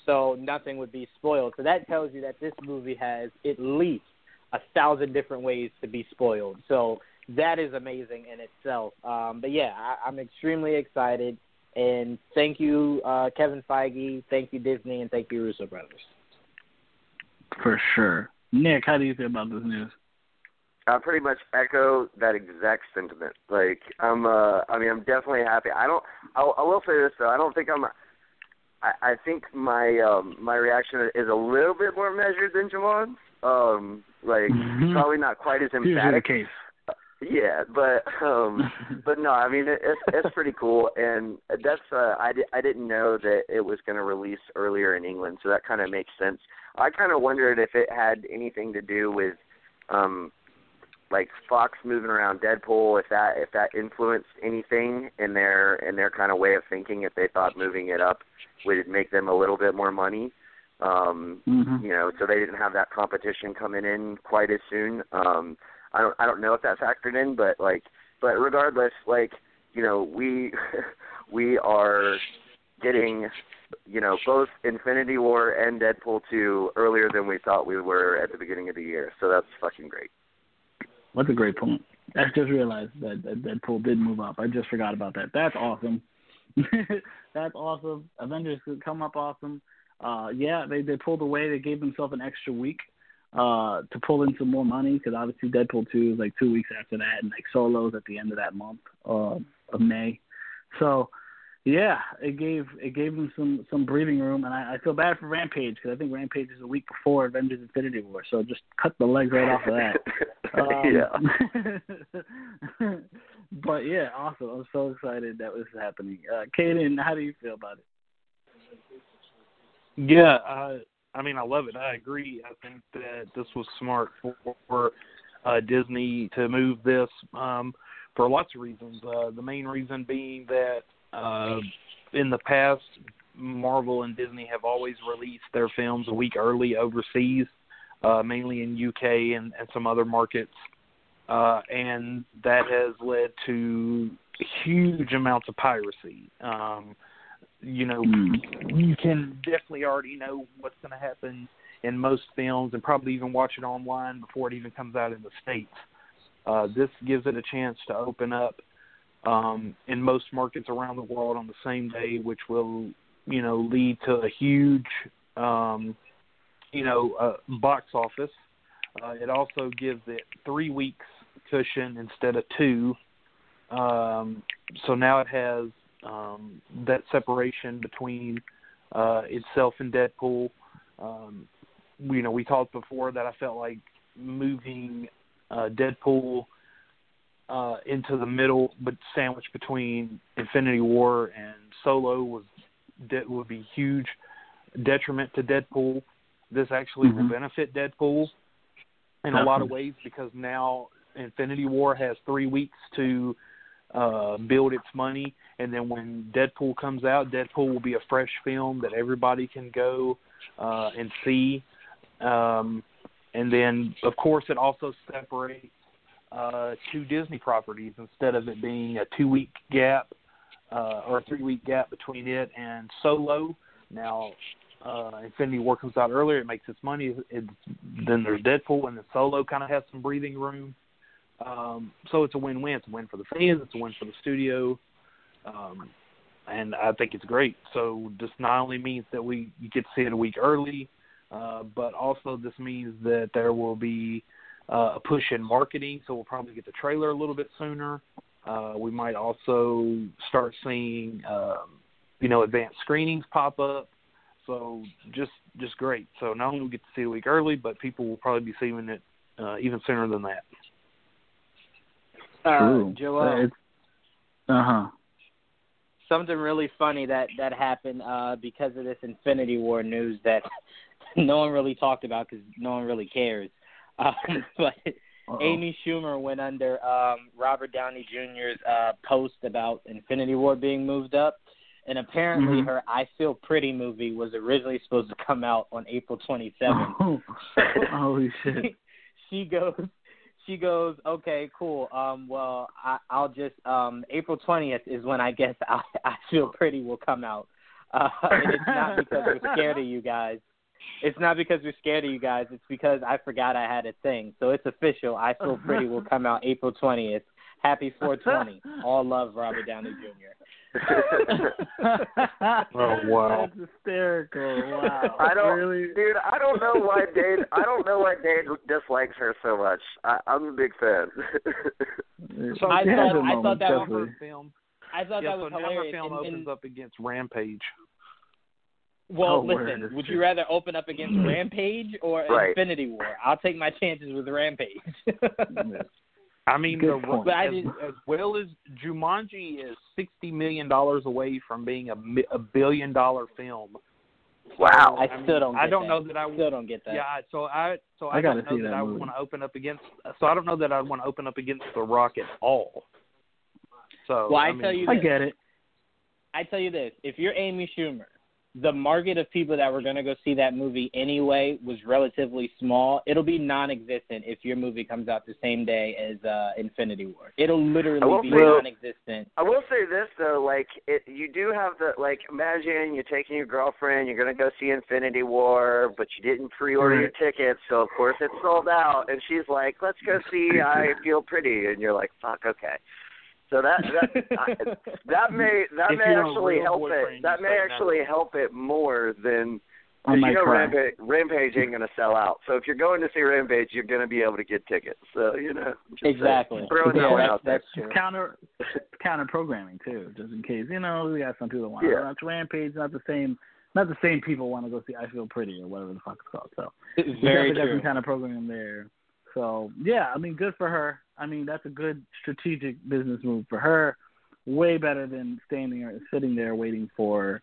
so nothing would be spoiled. So that tells you that this movie has at least a thousand different ways to be spoiled. So that is amazing in itself. Um, but yeah, I, I'm extremely excited, and thank you, uh, Kevin Feige, thank you Disney, and thank you Russo brothers. For sure. Nick, how do you feel about this news? I pretty much echo that exact sentiment. Like I'm, uh, I mean, I'm definitely happy. I don't. I, I will say this though. I don't think I'm. I, I think my um my reaction is a little bit more measured than Javon's. Um, like Mhm. probably not quite as Usually the emphatic. case. Yeah, but um, (laughs) but no, I mean it, it's it's pretty cool, and that's uh, I di- I didn't know that it was going to release earlier in England, so that kind of makes sense. I kind of wondered if it had anything to do with um like Fox moving around Deadpool, if that if that influenced anything in their in their kind of way of thinking, if they thought moving it up would make them a little bit more money. Um, Mhm. you know, so they didn't have that competition coming in quite as soon. Um, I don't I don't know if that factored in, but like, but regardless, like, you know, we (laughs) we are getting, you know, both Infinity War and Deadpool two earlier than we thought we were at the beginning of the year. So that's fucking great. That's a great point. I just realized that, that Deadpool did move up. I just forgot about that. That's awesome. (laughs) That's awesome. Avengers could come up awesome. Uh, yeah, they they pulled away. They gave themselves an extra week uh, to pull in some more money because obviously Deadpool two is like two weeks after that, and like Solo's at the end of that month uh, of May. So yeah, it gave it gave them some some breathing room, and I, I feel bad for Rampage because I think Rampage is a week before Avengers Infinity War, so just cut the legs right off of that. (laughs) yeah. yeah. (laughs) but yeah, awesome. I'm so excited that was happening. Uh, Kaden, how do you feel about it? Yeah, I I mean I love it. I agree. I think that this was smart for, for uh, Disney to move this um, for lots of reasons. Uh, the main reason being that uh, in the past, Marvel and Disney have always released their films a week early overseas, uh, mainly in UK and, and some other markets, uh, and that has led to huge amounts of piracy. Um, you know, you can definitely already know what's going to happen in most films and probably even watch it online before it even comes out in the states. Uh, this gives it a chance to open up um, in most markets around the world on the same day, which will, you know, lead to a huge, um, you know, uh, box office. Uh, it also gives it three weeks cushion instead of two. Um, so now it has um, that separation between uh, itself and Deadpool. Um, you know, we talked before that I felt like moving uh, Deadpool uh, into the middle, but sandwiched between Infinity War and Solo was that would be huge detriment to Deadpool. This actually will Mhm. benefit Deadpool in a lot of ways because now Infinity War has three weeks to uh, build its money, and then when Deadpool comes out, Deadpool will be a fresh film that everybody can go uh, and see. Um, and then, of course, it also separates uh, two Disney properties instead of it being a two-week gap uh, or a three-week gap between it and Solo. Now, uh, Infinity War comes out earlier; it makes its money. It's, then there's Deadpool, and then Solo kind of has some breathing room. Um, so it's a win-win. It's a win for the fans. It's a win for the studio. Um, and I think it's great. So this not only means that we you get to see it a week early, uh, but also this means that there will be uh, a push in marketing. So we'll probably get the trailer a little bit sooner. Uh, we might also start seeing, um, you know, advanced screenings pop up. So just just great. So not only will we get to see it a week early, but people will probably be seeing it uh, even sooner than that. Uh, Joel, Uh huh. something really funny that that happened uh, because of this Infinity War news that (laughs) no one really talked about because no one really cares. Um, (laughs) but Amy Schumer went under um, Robert Downey Jr.'s uh, post about Infinity War being moved up, and apparently Mhm. her "I Feel Pretty" movie was originally supposed to come out on April 27th. (laughs) Oh, holy shit. (laughs) she goes she goes okay cool um well i i'll just um april twentieth is when i guess i i feel pretty will come out uh and it's not because we're scared of you guys it's not because we're scared of you guys it's because i forgot i had a thing so it's official i feel pretty will come out april twentieth happy 420 all love robert downey jr (laughs) Oh, wow. That's hysterical. Wow. I don't, really. dude. I don't know why Dade. I don't know why Dade dislikes her so much. I, I'm a big fan. (laughs) So I She has thought- her I moments, thought that was her film. I thought yeah, that was so now her film and- opens and- up against Rampage. Well, Oh, listen, would true. you rather open up against mm-hmm. Rampage or Right. Infinity War? I'll take my chances with Rampage. (laughs) I mean, Good the, point. I as, did- as well as Jumanji is sixty million dollars away from being a, a billion dollar film. Wow. I mean, still don't. Get I don't that. know that I still don't get that. Yeah, so I so I, I gotta don't know see that, that I would want to open up against. So I don't know that I'd want to open up against The Rock at all. So Well, I I, mean, tell you I get it. I tell you this: if you're Amy Schumer, the market of people that were going to go see that movie anyway was relatively small. It'll be non-existent if your movie comes out the same day as uh, Infinity War. It'll literally be say- non-existent. I will say this though, like it, you do have the like. Imagine you're taking your girlfriend, you're gonna go see Infinity War, but you didn't pre-order your tickets, so of course it's sold out. And she's like, "Let's go see I Feel Pretty," and you're like, "Fuck, okay." So that that (laughs) I, that may that If may actually help it. That may say no. actually help it more than. I you know cry. Rampage, Rampage ain't gonna sell out. So if you're going to see Rampage, you're gonna be able to get tickets. So you know, just. Exactly. throwing yeah, that one that's, out there. that's true. counter counter programming too, just in case. You know, we got some people that want Yeah. to watch Rampage, not the same not the same people want to go see I Feel Pretty or whatever the fuck it's called. So it's Very definitely got true. some kind of programming there. So yeah, I mean good for her. I mean that's a good strategic business move for her. Way better than standing or sitting there waiting for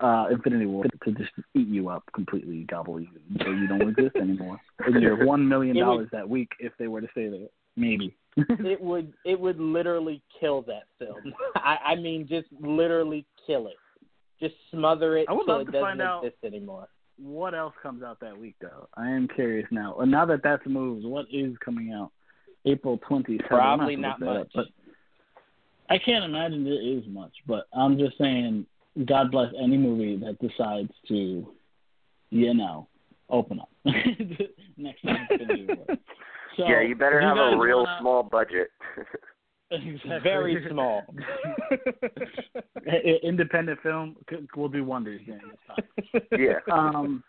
uh Infinity War to just eat you up completely, gobble you so you don't exist (laughs) anymore. And you're one million dollars that week if they were to stay there. Maybe. (laughs) it would it would literally kill that film. (laughs) I, I mean, just literally kill it. Just smother it I would till love it to doesn't find out- exist anymore. What else comes out that week though? I am curious now. And now that that's moved, what is coming out? April twenty seventh. Probably not much. but I can't imagine there is much. But I'm just saying, God bless any movie that decides to, you know, open up (laughs) next time. So, yeah, you better have guys a real wanna- small budget. (laughs) (laughs) Exactly. Very small. (laughs) Independent film will do wonders during this time. yeah. um,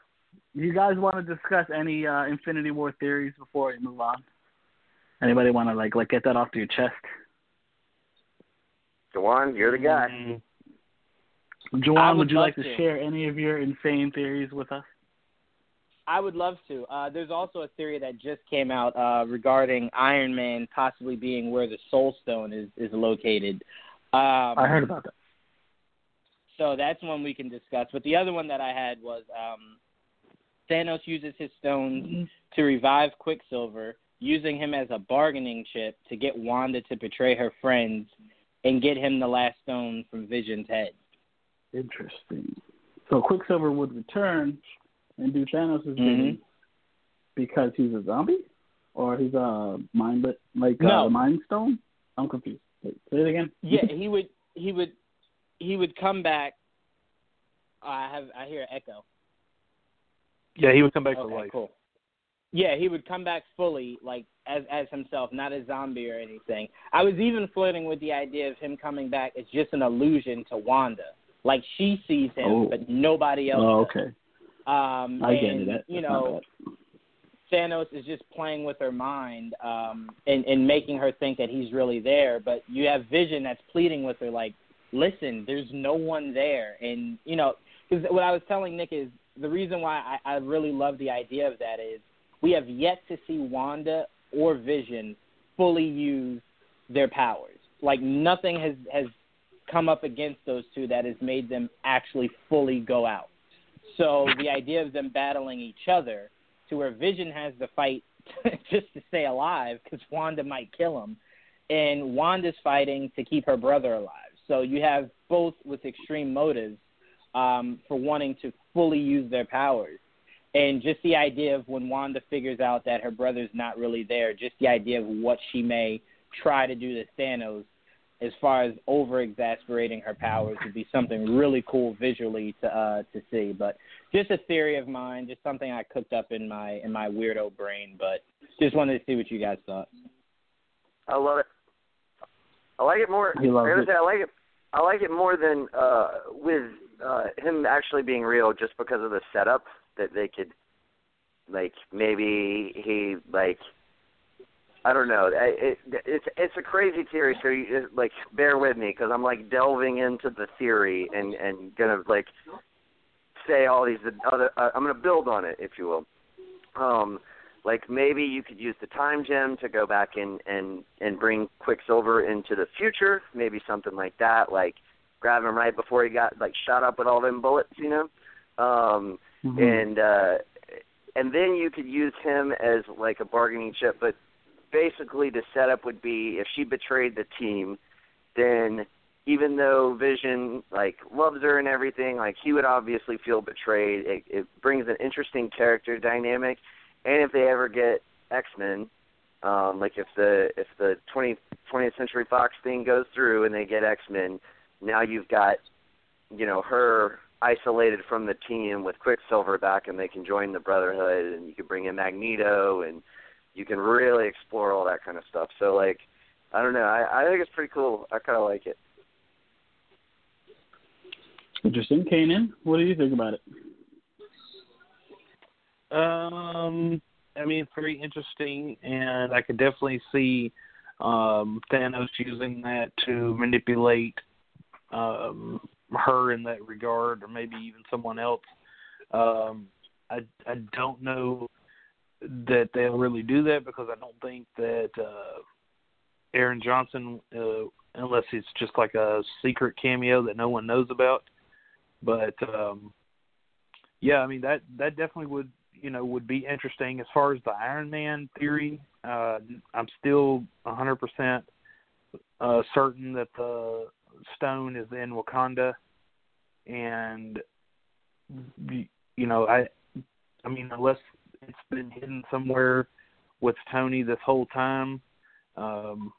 you guys want to discuss any uh, Infinity War theories before we move on? Anybody want to like like get that off to your chest? Dewan, you're the guy. Mm, I Juwan, would would you love like to to. share any of your insane theories with us? I would love to. Uh, there's also a theory that just came out uh, regarding Iron Man possibly being where the Soul Stone is is located. Um, I heard about that. So that's one we can discuss. But the other one that I had was um, Thanos uses his stones to revive Quicksilver, using him as a bargaining chip to get Wanda to betray her friends and get him the last stone from Vision's head. Interesting. So Quicksilver would return and do Thanos' bidding Mhm. because he's a zombie, or he's a mind but like No. uh, Mind Stone. I'm confused. Wait, say it again. Yeah, he would he would he would come back. I have I hear an echo. yeah, he would come back to Okay, life. cool. Yeah, he would come back fully, like as as himself, not a zombie or anything. I was even flirting with the idea of him coming back as just an illusion to Wanda, like she sees him, Oh. but nobody else. Oh, does. Um, I get and, it. You know. Thanos is just playing with her mind um, and, and making her think that he's really there. But you have Vision that's pleading with her, like, listen, there's no one there. And, you know, because what I was telling Nick is the reason why I, I really love the idea of that is we have yet to see Wanda or Vision fully use their powers. Like, nothing has, has come up against those two that has made them actually fully go out. So the idea of them battling each other to where Vision has to fight (laughs) just to stay alive because Wanda might kill him, and Wanda's fighting to keep her brother alive. So you have both with extreme motives um, for wanting to fully use their powers. And just the idea of when Wanda figures out that her brother's not really there, just the idea of what she may try to do to Thanos as far as over exasperating her powers would be something really cool visually to uh to see. But just a theory of mine, just something I cooked up in my in my weirdo brain, but just wanted to see what you guys thought. I love it. I like it more. He loves it. I like it. I like it more than uh with uh him actually being real just because of the setup that they could like maybe he like I don't know. It, it, it's it's a crazy theory, so you, like bear with me because I'm like delving into the theory and and gonna like say all these other. Uh, I'm gonna build on it, if you will. Um, like maybe you could use the time gem to go back and and and bring Quicksilver into the future. Maybe something like that. Like grab him right before he got like shot up with all them bullets, you know. Um, Mhm. and uh, and then you could use him as like a bargaining chip, but basically the setup would be if she betrayed the team, then even though Vision like loves her and everything, like he would obviously feel betrayed. It, it brings an interesting character dynamic, and if they ever get X Men, um, like if the if the 20, 20th Century Fox thing goes through and they get X Men, now you've got you know her isolated from the team with Quicksilver back, and they can join the Brotherhood, and you can bring in Magneto and you can really explore all that kind of stuff. So like, I don't know. I, I think it's pretty cool. I kind of like it. Interesting. Kanan, what do you think about it? Um, I mean, it's very interesting, and I could definitely see um, Thanos using that to manipulate um, her in that regard, or maybe even someone else. Um, I I don't know that they'll really do that because I don't think that uh, Aaron Johnson, uh, unless it's just like a secret cameo that no one knows about. But um, yeah, I mean that that definitely would you know would be interesting as far as the Iron Man theory. Uh, I'm still 100% uh, certain that the stone is in Wakanda, and you know I I mean unless it's been hidden somewhere with Tony this whole time. Um,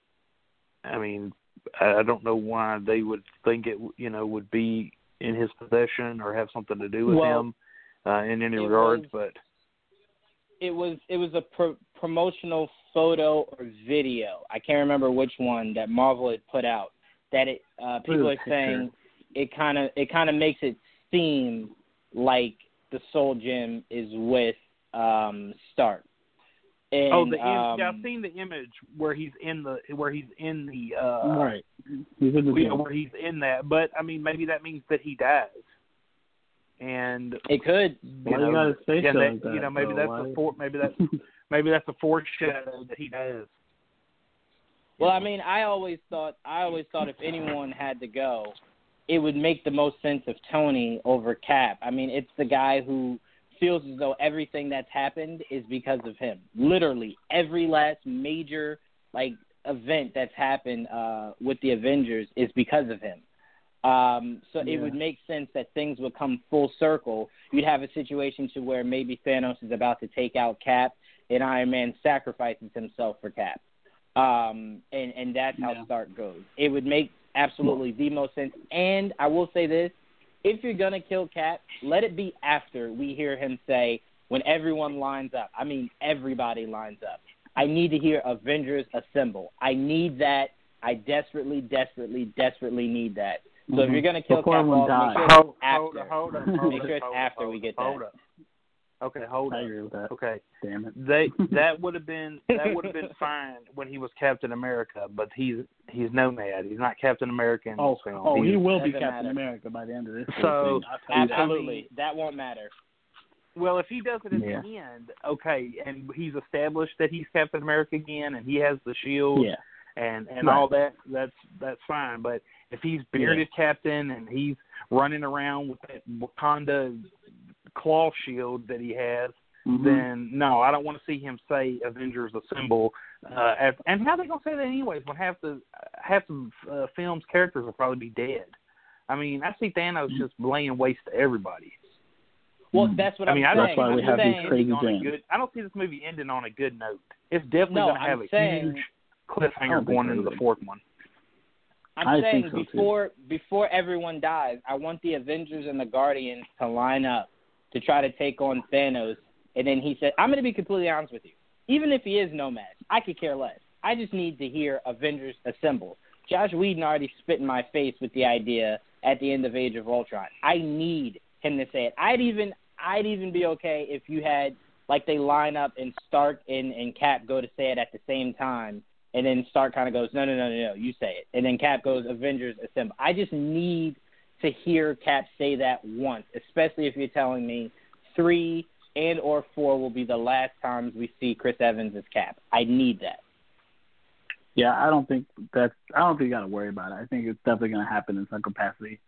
I mean, I don't know why they would think it, you know, would be in his possession or have something to do with Well, him uh, in any regards. was- But it was it was a pro- promotional photo or video. I can't remember which one that Marvel had put out. That it uh, people are saying it kind of it kind of makes it seem like the Soul Gem is with um, Stark. And, oh, the im- um, yeah, I've seen the image where he's in the where he's in the uh, right. He's in the you know, where he's in that. But I mean, maybe that means that he dies. And It could. you Why know, you gotta say and so that, like that, you know, maybe though? that's Why- a for, maybe that's (laughs) maybe that's a foreshadow that he does. Well, I mean, I always thought I always thought if anyone had to go, it would make the most sense of Tony over Cap. I mean, it's the guy who feels as though everything that's happened is because of him. Literally, every last major like event that's happened uh with the Avengers is because of him. Um, so Yeah. it would make sense that things would come full circle. You'd have a situation to where maybe Thanos is about to take out Cap, and Iron Man sacrifices himself for Cap um, and and that's how Yeah. Stark goes. It would make absolutely the most sense. And I will say this: if you're gonna kill Cap, let it be after we hear him say, "When everyone lines up." I mean, everybody lines up. I need to hear Avengers assemble. I need that. I desperately, desperately, desperately need that. So if Mhm. you're gonna kill Before Cap, everyone off, dies. make sure Hold, it's after. hold, hold up, Make sure it's after we get hold that. Up. Okay, hold I up. agree with that. Okay, Damn it. they that (laughs) would have been that would have been (laughs) fine when he was Captain America, but he's he's Nomad. He's not Captain America in Oh, this film. oh, He's- he will be Captain matter. America by the end of this. So, whole thing. I'll tell you that. Absolutely, that won't matter. Well, if he does it at Yeah. the end, okay, and he's established that he's Captain America again, and he has the shield Yeah. and and Right. all that, that's that's fine. But if he's bearded captain and he's running around with that Wakanda claw shield that he has, Mhm. then no, I don't want to see him say Avengers Assemble. Uh, as, and how are they gonna say that anyways? When half the half the uh, film's characters will probably be dead. I mean, I see Thanos just laying waste to everybody. Well, that's what I am mean, I saying. don't That's why see we this have these crazy ending on a jams. good. I don't see this movie ending on a good note. It's definitely No, going to I'm have a saying- huge cliffhanger going into the fourth one. I'm I saying think so, too. before before everyone dies, I want the Avengers and the Guardians to line up to try to take on Thanos. And then he said, "I'm going to be completely honest with you. Even if he is Nomad, I could care less. I just need to hear Avengers assemble. Joss Whedon already spit in my face with the idea at the end of Age of Ultron. I need him to say it. I'd even I'd even be okay if you had like they line up and Stark and, and Cap go to say it at the same time and then Stark kind of goes, no, no, no, no, no, you say it. And then Cap goes, Avengers assemble. I just need to hear Cap say that once, especially if you're telling me three and or four will be the last times we see Chris Evans as Cap. I need that. Yeah, I don't think that's. I don't think you got to worry about it. I think it's definitely going to happen in some capacity.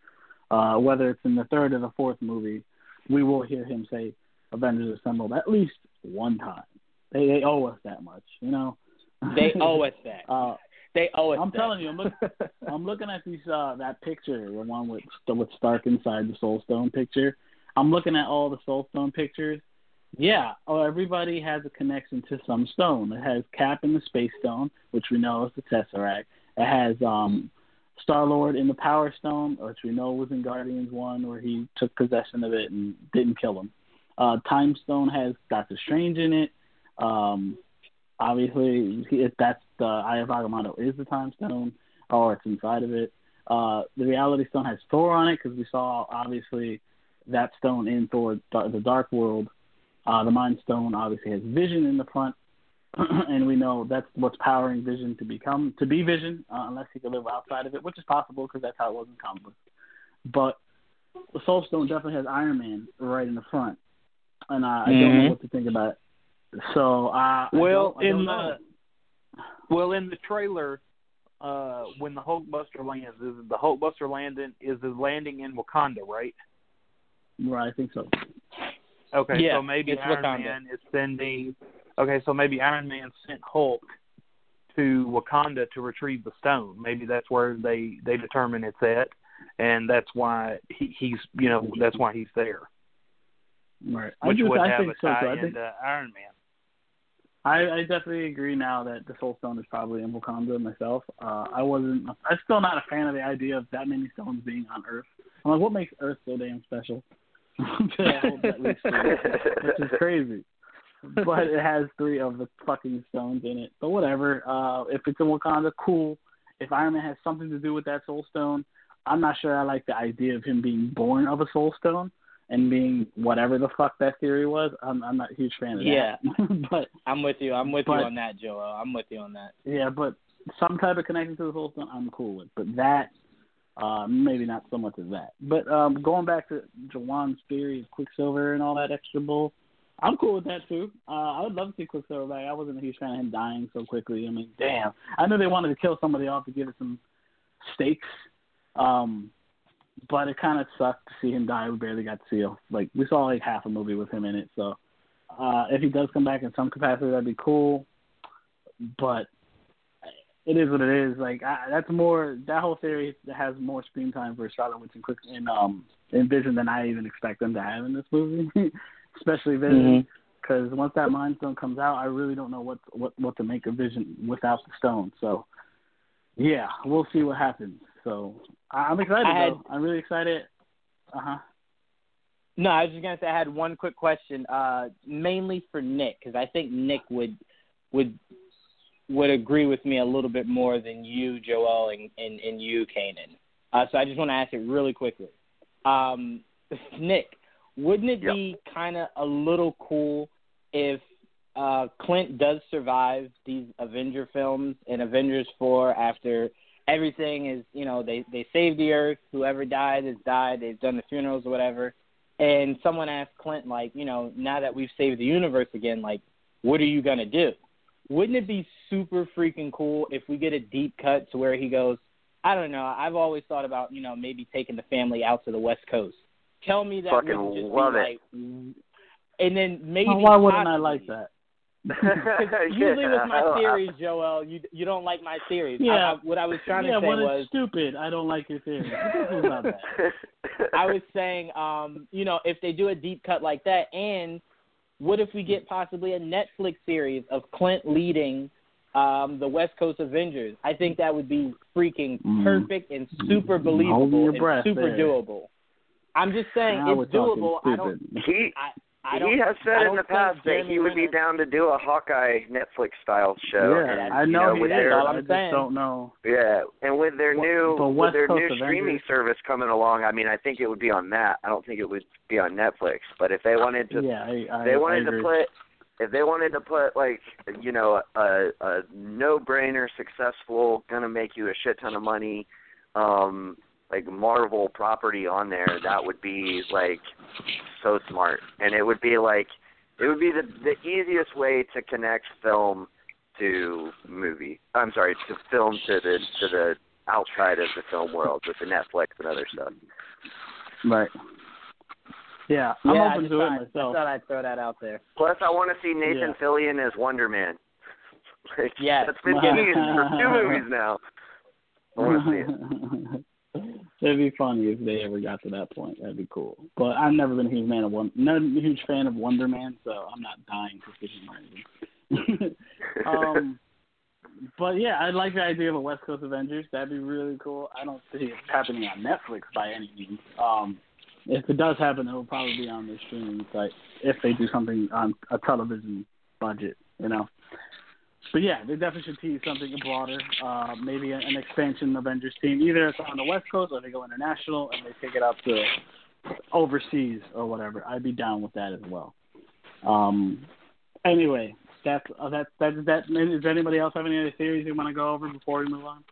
Uh, whether it's in the third or the fourth movie, we will hear him say "Avengers Assembled" at least one time. They they owe us that much, you know. They owe us (laughs) that. uh, they owe us. I'm that. telling you, I'm, look, (laughs) I'm looking at these uh that picture, the one with with Stark inside the Soul Stone picture. I'm looking at all the Soul Stone pictures. Yeah, oh, everybody has a connection to some stone. It has Cap in the Space Stone, which we know is the Tesseract. It has um Star Lord in the Power Stone, which we know was in Guardians One, where he took possession of it and didn't kill him. Uh, Time Stone has Doctor Strange in it. Um, obviously, if that's the Eye of Agamotto is the Time Stone, or it's inside of it. Uh, the Reality Stone has Thor on it because we saw obviously that stone in Thor: The Dark World. Uh, the Mind Stone obviously has Vision in the front, (clears throat) and we know that's what's powering Vision to become to be Vision, uh, unless he can live outside of it, which is possible because that's how it was in comic books. But the Soul Stone definitely has Iron Man right in the front, and I don't Mhm. know what to think about. It. So, uh, Well, I don't, I don't in know. the well in the trailer, uh, when the Hulkbuster lands, is the Hulkbuster landing is the landing in Wakanda, right? right, I think so. Okay, Yeah, so maybe it's Iron Wakanda. Man is sending. Okay, so maybe Iron Man sent Hulk to Wakanda to retrieve the stone. Maybe that's where they they determine it's at, and that's why he, he's you know that's why he's there, Right, I just, would I have think a so. tie too. I think into Iron Man. I, I definitely agree now that the Soul Stone is probably in Wakanda myself. Uh, I wasn't. I'm still not a fan of the idea of that many stones being on Earth. I'm like, what makes Earth so damn special? to (laughs) hold that many stones, which is crazy. But it has three of the fucking stones in it. But whatever. Uh, if it's in Wakanda, cool. If Iron Man has something to do with that Soul Stone, I'm not sure I like the idea of him being born of a Soul Stone and being whatever the fuck that theory was. I'm, I'm not a huge fan of that. Yeah. (laughs) but I'm with you. I'm with But- you on that, Joel. I'm with you on that. yeah, but some type of connection to the Soul Stone, I'm cool with. But that, uh, maybe not so much as that. But um, going back to Jawan's theory of Quicksilver and all that extra bull, I'm cool with that too. Uh, I would love to see Quicksilver back. I wasn't a huge fan of him dying so quickly. I mean, damn. I knew they wanted to kill somebody off to give it some stakes. Um, but it kind of sucked to see him die. We barely got to see him. Like we saw like half a movie with him in it. So uh, if he does come back in some capacity, that'd be cool. But it is what it is. Like I, that's more that whole theory has more screen time for Charlotte and Quick in um in Vision than I even expect them to have in this movie, (laughs) especially Vision. Because once that Mind Stone comes out, I really don't know what what what to make of Vision without the stone. So yeah, we'll see what happens. So I, I'm excited. I had- though. I'm really excited. Uh huh. No, I was just gonna say I had one quick question, uh, mainly for Nick, because I think Nick would would would agree with me a little bit more than you, Joel, and and, and you, Kanan. Uh, so I just want to ask it really quickly. Um, (laughs) Nick, wouldn't it Yep. be kind of a little cool if uh, Clint does survive these Avenger films and Avengers four after everything is you know they they saved the Earth, whoever died has died, they've done the funerals or whatever and someone asked Clint, like, you know, now that we've saved the universe again, like, what are you gonna do? Wouldn't it be super freaking cool if we get a deep cut to where he goes, I don't know, I've always thought about, you know, maybe taking the family out to the West Coast. Tell me that Fucking wouldn't just love be it. like, and then maybe Oh, why wouldn't I like that? 'Cause (laughs) usually with my Yeah. theories, Joel, you you don't like my theories. Yeah. I, what I was trying yeah, to say when was it's stupid, I don't like your theory. It's that. I was saying, um, you know, if they do a deep cut like that, and what if we get possibly a Netflix series of Clint leading um, the West Coast Avengers? I think that would be freaking Mm. perfect and super believable and super there. doable. I'm just saying Now it's doable. I don't. he I I don't, he has I said in the past that he would be down to do a Hawkeye Netflix style show. yeah, and, I know, know, he with is. their all I'm I just saying. don't know. yeah, and with their But- new with their Coast new streaming service coming along, I mean, I think it would be on that. I don't think it would be on Netflix. But if they wanted to, yeah, I, I, they wanted I to put if they wanted to put like you know a a no brainer successful gonna make you a shit ton of money um like marvel property on there that would be like so smart and it would be like it would be the the easiest way to connect film to movie i'm sorry to film to the to the outside of the film world with the netflix and other stuff Right. Yeah, I'm yeah, open just to thought, it I myself. thought I'd throw that out there. Plus, I want to see Nathan Yeah. Fillion as Wonder Man. (laughs) Like, Yes. that's been (laughs) getting for two movies now. I want to see it. (laughs) It'd be funny if they ever got to that point. That'd be cool. But I've never been a huge fan of one, not a huge fan of Wonder Man, so I'm not dying to see him or anything. um, but yeah, I like the idea of a West Coast Avengers. That'd be really cool. I don't see it happening on Netflix by any means. Um, if it does happen, it'll probably be on the streaming site if they do something on a television budget, you know. But yeah, they definitely should tease something broader. Uh, maybe an expansion Avengers team. Either it's on the West Coast or they go international and they take it out to overseas or whatever. I'd be down with that as well. Um, anyway, that's uh, that that that. Does anybody else have any other theories you want to go over before we move on?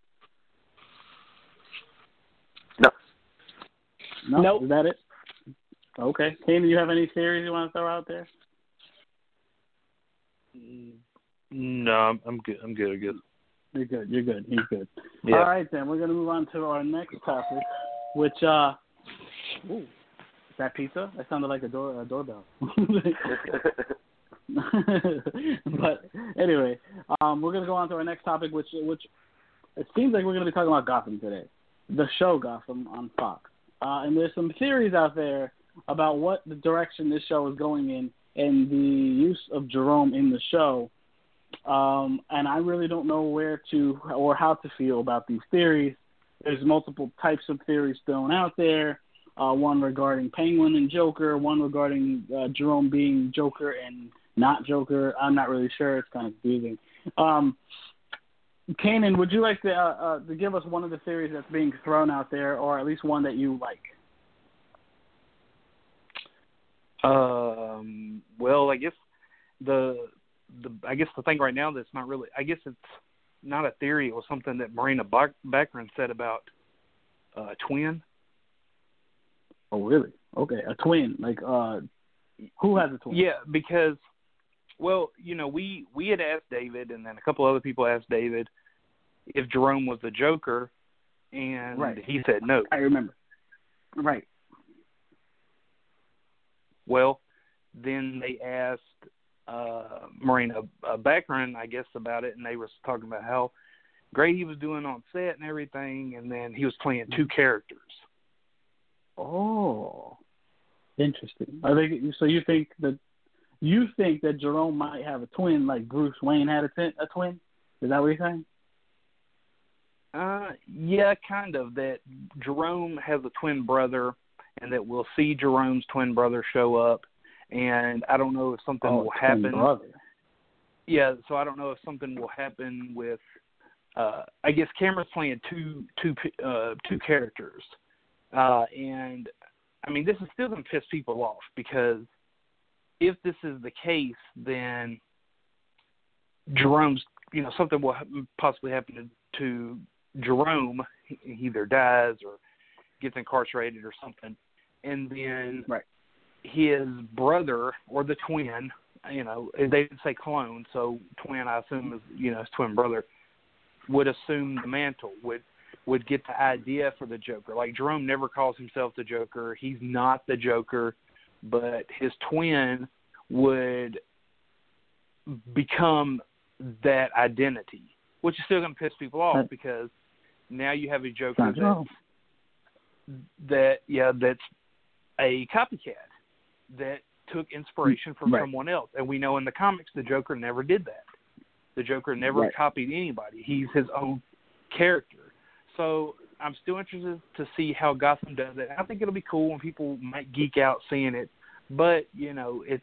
No. No. Nope. Is that it? Okay. Kane, do you have any theories you want to throw out there? No, I'm, I'm good. I'm good. I'm good. You're good. You're good. He's good. Yeah. All right, then we're gonna move on to our next topic, which uh, ooh, is that pizza? That sounded like a door a doorbell. (laughs) but anyway, um, we're gonna go on to our next topic, which which it seems like we're gonna be talking about Gotham today, the show Gotham on Fox. Uh, and there's some theories out there about what the direction this show is going in, and the use of Jerome in the show. Um, and I really don't know where to or how to feel about these theories. There's multiple types of theories thrown out there. Uh, one regarding Penguin and Joker, one regarding uh, Jerome being Joker and not Joker. I'm not really sure. It's kind of confusing. Um, Kanan, would you like to, uh, uh, to give us one of the theories that's being thrown out there, or at least one that you like? Um. Well, I guess the the I guess the thing right now that's not really I guess it's not a theory. It was something that Marina Baccarin said about uh, twin. Oh, really? Okay, a twin. Like, uh, who has a twin? Yeah, because well, you know, we we had asked David, and then a couple other people asked David if Jerome was the Joker, and Right. he said no. I remember. Right. Well, then they asked uh, Marina uh, Baccarin, I guess, about it, and they were talking about how great he was doing on set and everything, and then he was playing two characters. Oh, interesting. Are they? So you think that you think that Jerome might have a twin, like Bruce Wayne had a, twin? a twin? Is that what you're saying? Uh, yeah, kind of. That Jerome has a twin brother, and that we'll see Jerome's twin brother show up. And I don't know if something oh, will happen. brother. Yeah, so I don't know if something will happen with. Uh, I guess Cameron's playing two two uh, two characters, uh, and I mean this is still going to piss people off because if this is the case, then Jerome's you know something will possibly happen to, to Jerome. He either dies or gets incarcerated or something, and then Right. His brother or the twin you know, they didn't say clone, so twin I assume is you know his twin brother would assume the mantle, would would get the idea for the Joker. Like Jerome never calls himself the Joker. He's not the Joker, but his twin would become that identity, which is still going to piss people off Right. because now you have a Joker that that yeah that's a copycat that took inspiration from Right. someone else and we know in the comics the joker never did that the joker never Right. copied anybody he's his own character so i'm still interested to see how gotham does it i think it'll be cool and people might geek out seeing it but you know it's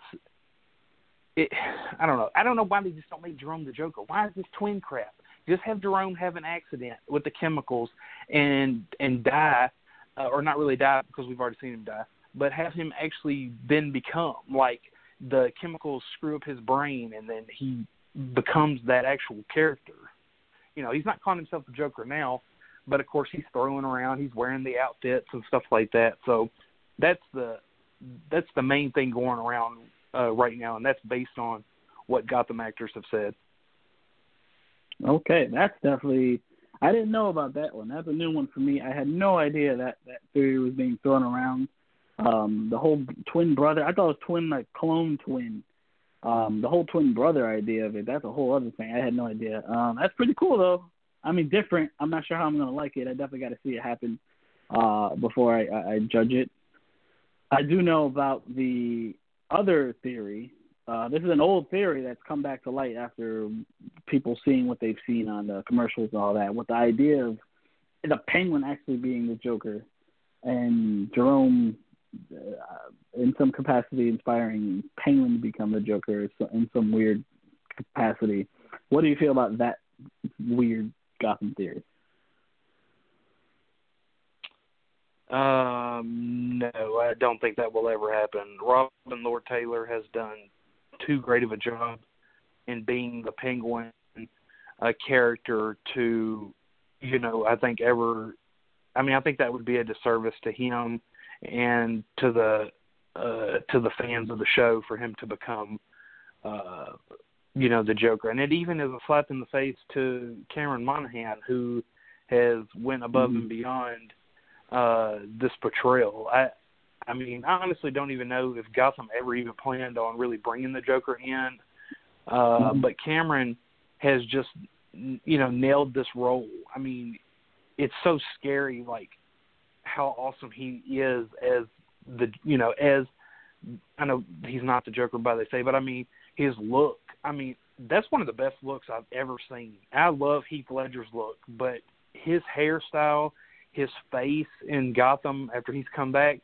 it. (sighs) I don't know. I don't know why they just don't make Jerome the Joker. Why is this twin crap? Just have Jerome have an accident with the chemicals and and die, uh, or not really die because we've already seen him die, but have him actually then become like the chemicals screw up his brain and then he becomes that actual character. You know, he's not calling himself the Joker now, but of course he's throwing around, he's wearing the outfits and stuff like that. So that's the that's the main thing going around uh, right now, and that's based on what Gotham actors have said. Okay, that's definitely. I didn't know about that one. That's a new one for me. I had no idea that that theory was being thrown around. Um, the whole twin brother. I thought it was twin like clone twin. Um, the whole twin brother idea of it. That's a whole other thing. I had no idea. Um, that's pretty cool though. I mean, different. I'm not sure how I'm gonna like it. I definitely got to see it happen uh, before I, I, I judge it. I do know about the other theory. Uh, this is an old theory that's come back to light after people seeing what they've seen on the commercials and all that. With the idea of the Penguin actually being the Joker, and Jerome, in some capacity, inspiring Penguin to become the Joker in some weird capacity. What do you feel about that weird Gotham theory? Um, no, I don't think that will ever happen. Robin Lord Taylor has done too great of a job in being the Penguin a character to, you know, I think ever. I mean, I think that would be a disservice to him and to the uh, to the fans of the show for him to become, uh, you know, the Joker. And it even is a slap in the face to Cameron Monaghan, who has went above mm-hmm. and beyond uh, this portrayal. I I mean, I honestly don't even know if Gotham ever even planned on really bringing the Joker in. Uh, mm-hmm. But Cameron has just, you know, nailed this role. I mean, it's so scary, like how awesome he is as the, you know, as I know he's not the Joker, by they say, but I mean his look. I mean, that's one of the best looks I've ever seen. I love Heath Ledger's look, but his hairstyle his face in Gotham after he's come back,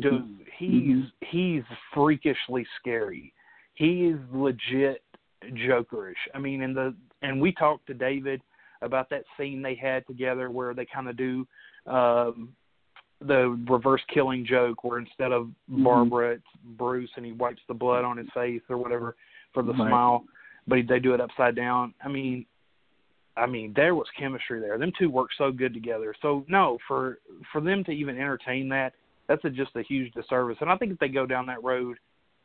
dude, he's mm-hmm. he's freakishly scary. He is legit Jokerish. I mean, in the and we talked to David about that scene they had together where they kind of do um, the reverse killing joke, where instead of mm-hmm. Barbara, it's Bruce, and he wipes the blood on his face or whatever for the right. smile, but they do it upside down. I mean, I mean, there was chemistry there. Them two worked so good together. So no, for for them to even entertain that, that's a, just a huge disservice. And I think if they go down that road,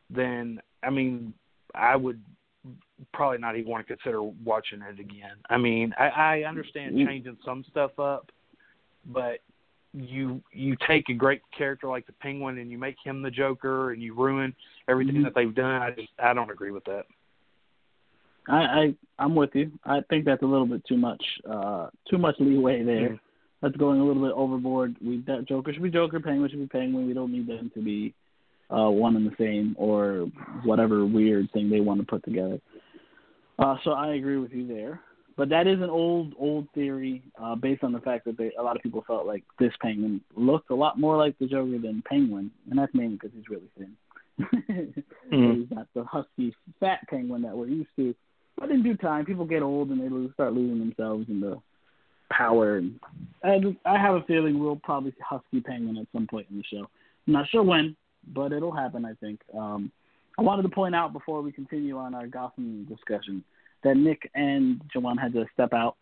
then I mean, I would probably not even want to consider watching it again. I mean, I, I understand mm-hmm. changing some stuff up, but you you take a great character like the Penguin and you make him the Joker and you ruin everything mm-hmm. that they've done. I just I don't agree with that. I, I I'm with you. I think that's a little bit too much uh too much leeway there. Mm-hmm. That's going a little bit overboard. We that Joker should be Joker, Penguin should be Penguin. We don't need them to be uh one and the same or whatever weird thing they want to put together. Uh so I agree with you there. But that is an old old theory uh based on the fact that they, a lot of people felt like this Penguin looked a lot more like the Joker than Penguin, and that's mainly because he's really thin. (laughs) mm-hmm. He's not the husky fat Penguin that we're used to but in due time, people get old and they lose, start losing themselves in the power. And I, I have a feeling we'll probably see Husky Penguin at some point in the show. I'm not sure when, but it'll happen. I think. Um, I wanted to point out before we continue on our Gotham discussion that Nick and Jawan had to step out,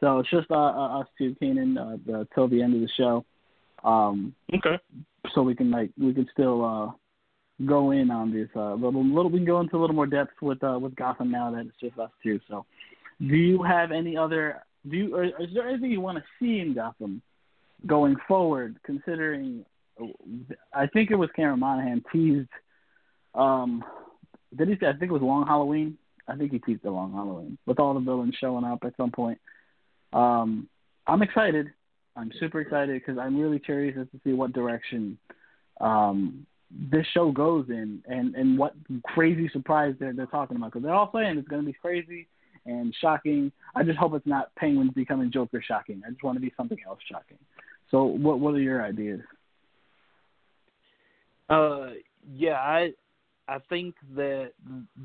so it's just uh, uh, us two, Kanan, uh, the, till the end of the show. Um, okay. So we can like we can still uh, go in on this uh, little little we can go into a little more depth with uh, with Gotham now that it's just us two. So, do you have any other do you or, is there anything you want to see in Gotham going forward? Considering, I think it was Cameron Monaghan teased. Um, did he say? I think it was Long Halloween. I think he teased the Long Halloween with all the villains showing up at some point. Um, I'm excited. I'm super excited because I'm really curious as to see what direction um, this show goes in and and what crazy surprise they're they're talking about because they're all saying it's going to be crazy and shocking. I just hope it's not Penguins becoming Joker shocking. I just want to be something else shocking. So what what are your ideas? Uh, yeah, I I think that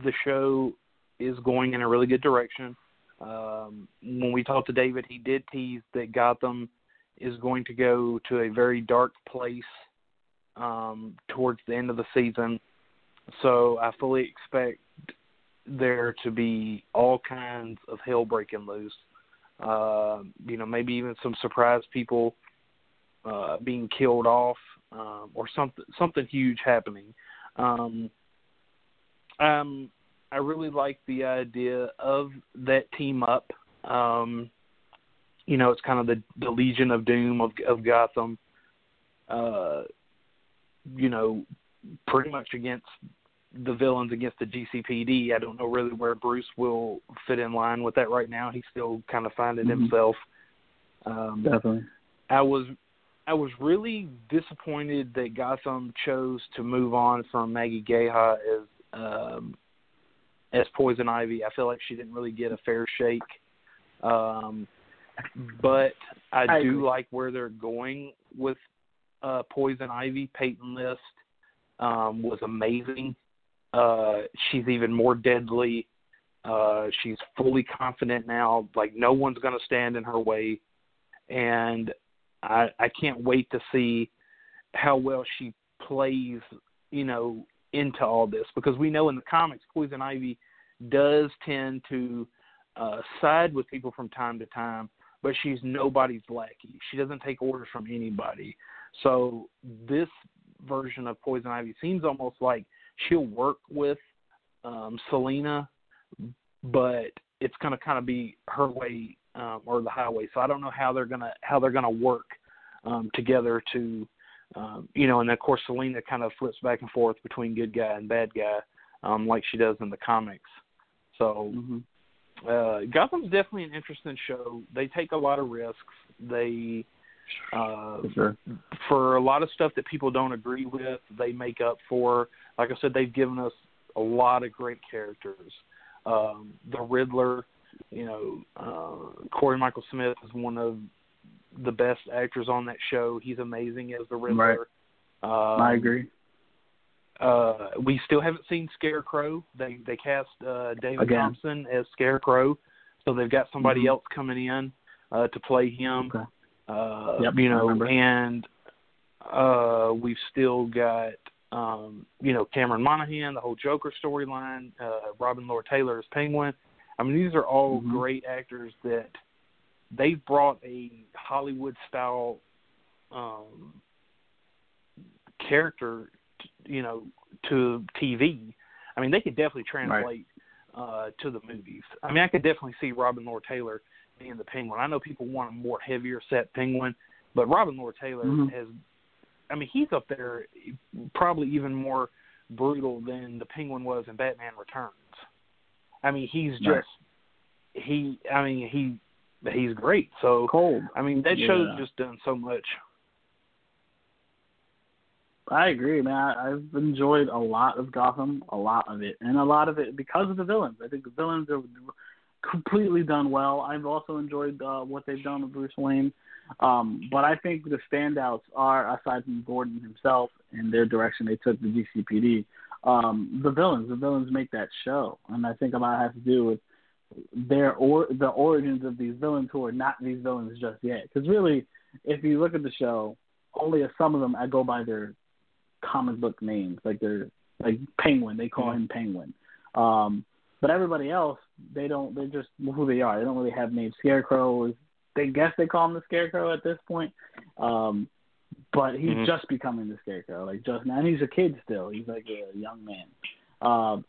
the show is going in a really good direction. Um, when we talked to David, he did tease that Gotham is going to go to a very dark place um, towards the end of the season. So I fully expect there to be all kinds of hell breaking loose. Uh, you know, maybe even some surprise people uh, being killed off, um, or something something huge happening. Um, um, I really like the idea of that team up. Um, you know, it's kind of the the Legion of Doom of of Gotham. Uh, you know, pretty much against the villains against the GCPD. I don't know really where Bruce will fit in line with that right now. He's still kind of finding Mhm. himself. Um, Definitely. I was I was really disappointed that Gotham chose to move on from Maggie Geha as um, as Poison Ivy. I feel like she didn't really get a fair shake. Um, but I, I do agree. like where they're going with uh, Poison Ivy. Peyton List um, was amazing. Uh, she's even more deadly. Uh, she's fully confident now. Like no one's going to stand in her way, and I I can't wait to see how well she plays. You know, into all this because we know in the comics Poison Ivy does tend to uh, side with people from time to time, but she's nobody's lackey. She doesn't take orders from anybody. So this version of Poison Ivy seems almost like she'll work with um, Selina, but it's going to kind of be her way um, or the highway. So I don't know how they're gonna how they're gonna work um, together to, um, you know, and of course Selina kind of flips back and forth between good guy and bad guy, um, like she does in the comics. So hmm uh, Gotham's definitely an interesting show. They take a lot of risks. They uh, For sure. for a lot of stuff that people don't agree with, they make up for. Like I said, they've given us a lot of great characters. Um, the Riddler, you know, uh, Cory Michael Smith is one of the best actors on that show. He's amazing as the Riddler. Um, I agree. Uh we still haven't seen Scarecrow. They they cast uh David Again. Thompson as Scarecrow. So they've got somebody Mhm. else coming in uh to play him. Okay. Uh Yep, you know, and uh we've still got um, you know, Cameron Monaghan, the whole Joker storyline, uh Robin Lord Taylor as Penguin. I mean these are all Mhm. great actors that they've brought a Hollywood style um character you know, to TV. I mean, they could definitely translate uh, to the movies. I mean, I could definitely see Robin Lord Taylor being the Penguin. I know people want a more heavier set Penguin, but Robin Lord Taylor Mhm. has. I mean, he's up there, probably even more brutal than the Penguin was in Batman Returns. I mean, he's Right. just he. I mean, he he's great. So Cold. I mean, that show's just done so much. I agree, man. I've enjoyed a lot of Gotham, a lot of it, and a lot of it because of the villains. I think the villains are completely done well. I've also enjoyed uh, what they've done with Bruce Wayne, um, but I think the standouts are aside from Gordon himself and their direction they took the GCPD. Um, the villains, the villains make that show, and I think a lot has to do with their or the origins of these villains who are not these villains just yet. Because really, if you look at the show, only some of them I go by their comic book names, like they're like Penguin. They call him Penguin. Um, but everybody else, they don't. They're just who they are. They don't really have names. Scarecrow is. They guess they call him the Scarecrow at this point. Um, but he's Mhm. just becoming the Scarecrow, like just now. And he's a kid still. He's like a young man. Um,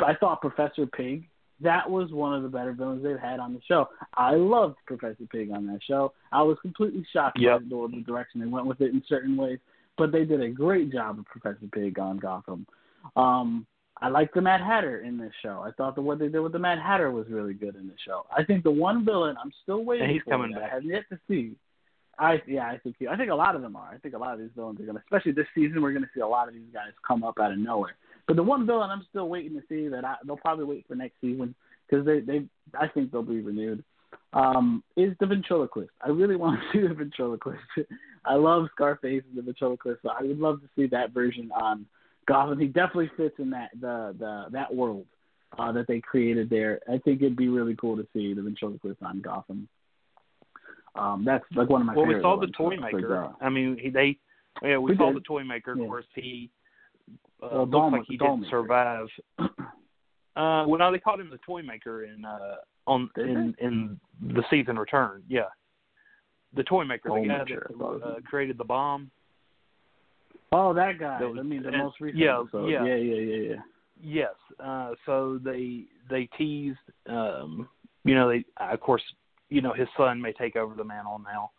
I thought Professor Pig. That was one of the better villains they've had on the show. I loved Professor Pig on that show. I was completely shocked Yep. by the, the direction they went with it in certain ways but they did a great job of Professor Pig on Gotham. Um, I liked the Mad Hatter in this show. I thought that what they did with the Mad Hatter was really good in the show. I think the one villain I'm still waiting he's for coming back. I have yet to see. I yeah, I think he, I think a lot of them are. I think a lot of these villains are gonna, especially this season, we're gonna see a lot of these guys come up out of nowhere. But the one villain I'm still waiting to see that I, they'll probably wait for next season because they they I think they'll be renewed. Um, is the ventriloquist. I really (laughs) want to see the ventriloquist. I love Scarface and the ventriloquist, so I would love to see that version on Gotham. He definitely fits in that the the that world uh, that they created there. I think it'd be really cool to see the ventriloquist on Gotham. Um, that's like one of my favorite. well, we saw the ones, toy uh, maker. I mean, he, they yeah, we, We saw did. the toy maker. Of course, he uh, Well, looks Dawn like he the didn't maker. survive. (clears throat) Uh, well, no, they called him the toy maker in uh, on in in the season return. Yeah, the toy maker, Toy the guy that uh, created the bomb. Oh, that guy. That was- I mean, the and- most recent yeah, episode. yeah. yeah, yeah, yeah, yeah. Yes. Uh, so they they teased. Um, you know, they of course, you know, his son may take over the mantle now.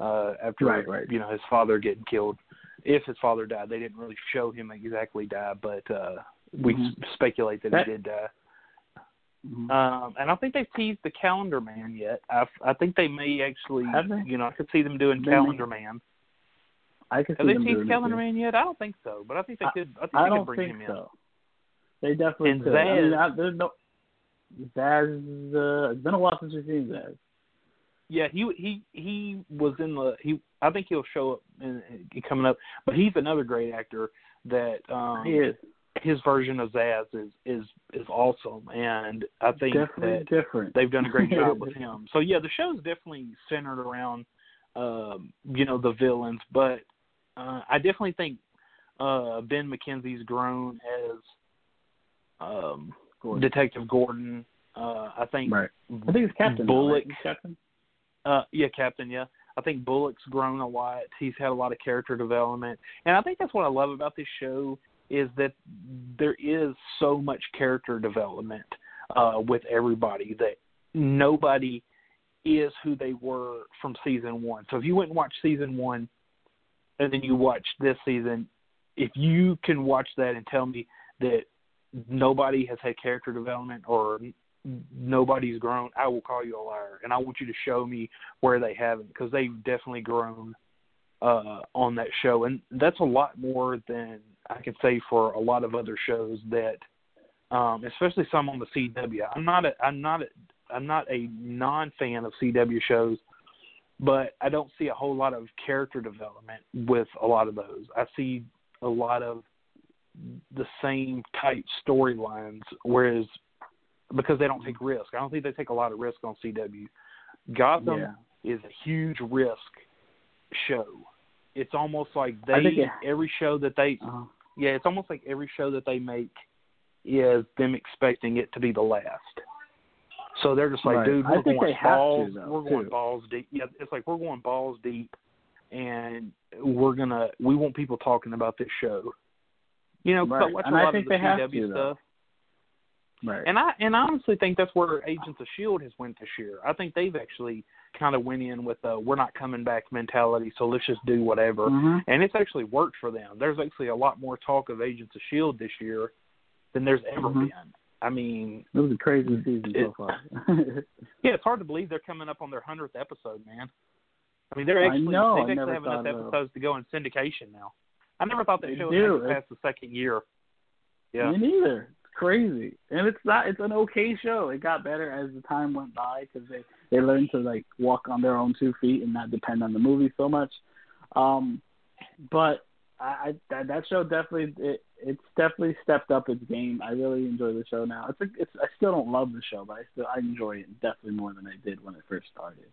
Uh, after Right, right. you know his father getting killed, if his father died, they didn't really show him exactly die, but uh, we Mhm. speculate that, That- he did die. Mhm. Um, and I think they've teased the Calendar Man yet. I, I think they may actually, Have they? you know, I could see them doing They may. Calendar Man. I could Have see they them teased Calendar. Man yet? I don't think so, but I think they could. I think I they don't could bring think him so. They definitely And could. I mean, Zsasz- I, there's no Zsasz. Uh, it's been a while since we've seen Zsasz. Yeah, he he he was in the he. I think he'll show up in, in coming up, but he's another great actor that um he is his version of Zsasz is is is awesome, and I think definitely that different. they've done a great (laughs) job with him. So yeah, the show's definitely centered around um, you know the villains, but uh, I definitely think uh, Ben McKenzie's grown as um, Gordon. Detective Gordon. Uh, I think Right. I think it's Captain. Bullock. right? Captain. uh, yeah, Captain. Yeah, I think Bullock's grown a lot. He's had a lot of character development, and I think that's what I love about this show is that there is so much character development uh, with everybody that nobody is who they were from season one. So if you went and watched season one, and then you watch this season, if you can watch that and tell me that nobody has had character development or nobody's grown, I will call you a liar, and I want you to show me where they haven't because they've definitely grown uh, on that show, and that's a lot more than I can say for a lot of other shows that, um, especially some on the CW. I'm not a I'm not a I'm not a non fan of CW shows, but I don't see a whole lot of character development with a lot of those. I see a lot of the same type storylines, whereas because they don't take risk. I don't think they take a lot of risk on CW. Gotham Yeah. is a huge risk show. It's almost like they it- every show that they Uh, yeah, it's almost like every show that they make is them expecting it to be the last. So they're just like, Right. dude, we're going have to, balls. though, we're going balls deep. Yeah, it's like we're going balls deep, and we're gonna we want people talking about this show. You know, Right. watch And a I lot think of the they have to, though. Right. And I and I honestly think that's where Agents of Shield has went this year. I think they've actually kind of went in with a we're not coming back mentality, so let's just do whatever. Mhm. And it's actually worked for them. There's actually a lot more talk of Agents of Shield this year than there's ever Mhm. been. I mean, It was a crazy season so far. (laughs) yeah, it's hard to believe they're coming up on their hundredth episode, man. I mean, they're I actually know, they actually have enough episodes to go in syndication now. I never thought that They show would it past the second year. Yeah. Me neither. Crazy, and it's not. It's an okay show. It got better as the time went by because they they learned to like walk on their own two feet and not depend on the movie so much. Um, but I, I that, that show definitely it it's definitely stepped up its game. I really enjoy the show now. It's a, it's I still don't love the show, but I still I enjoy it definitely more than I did when it first started.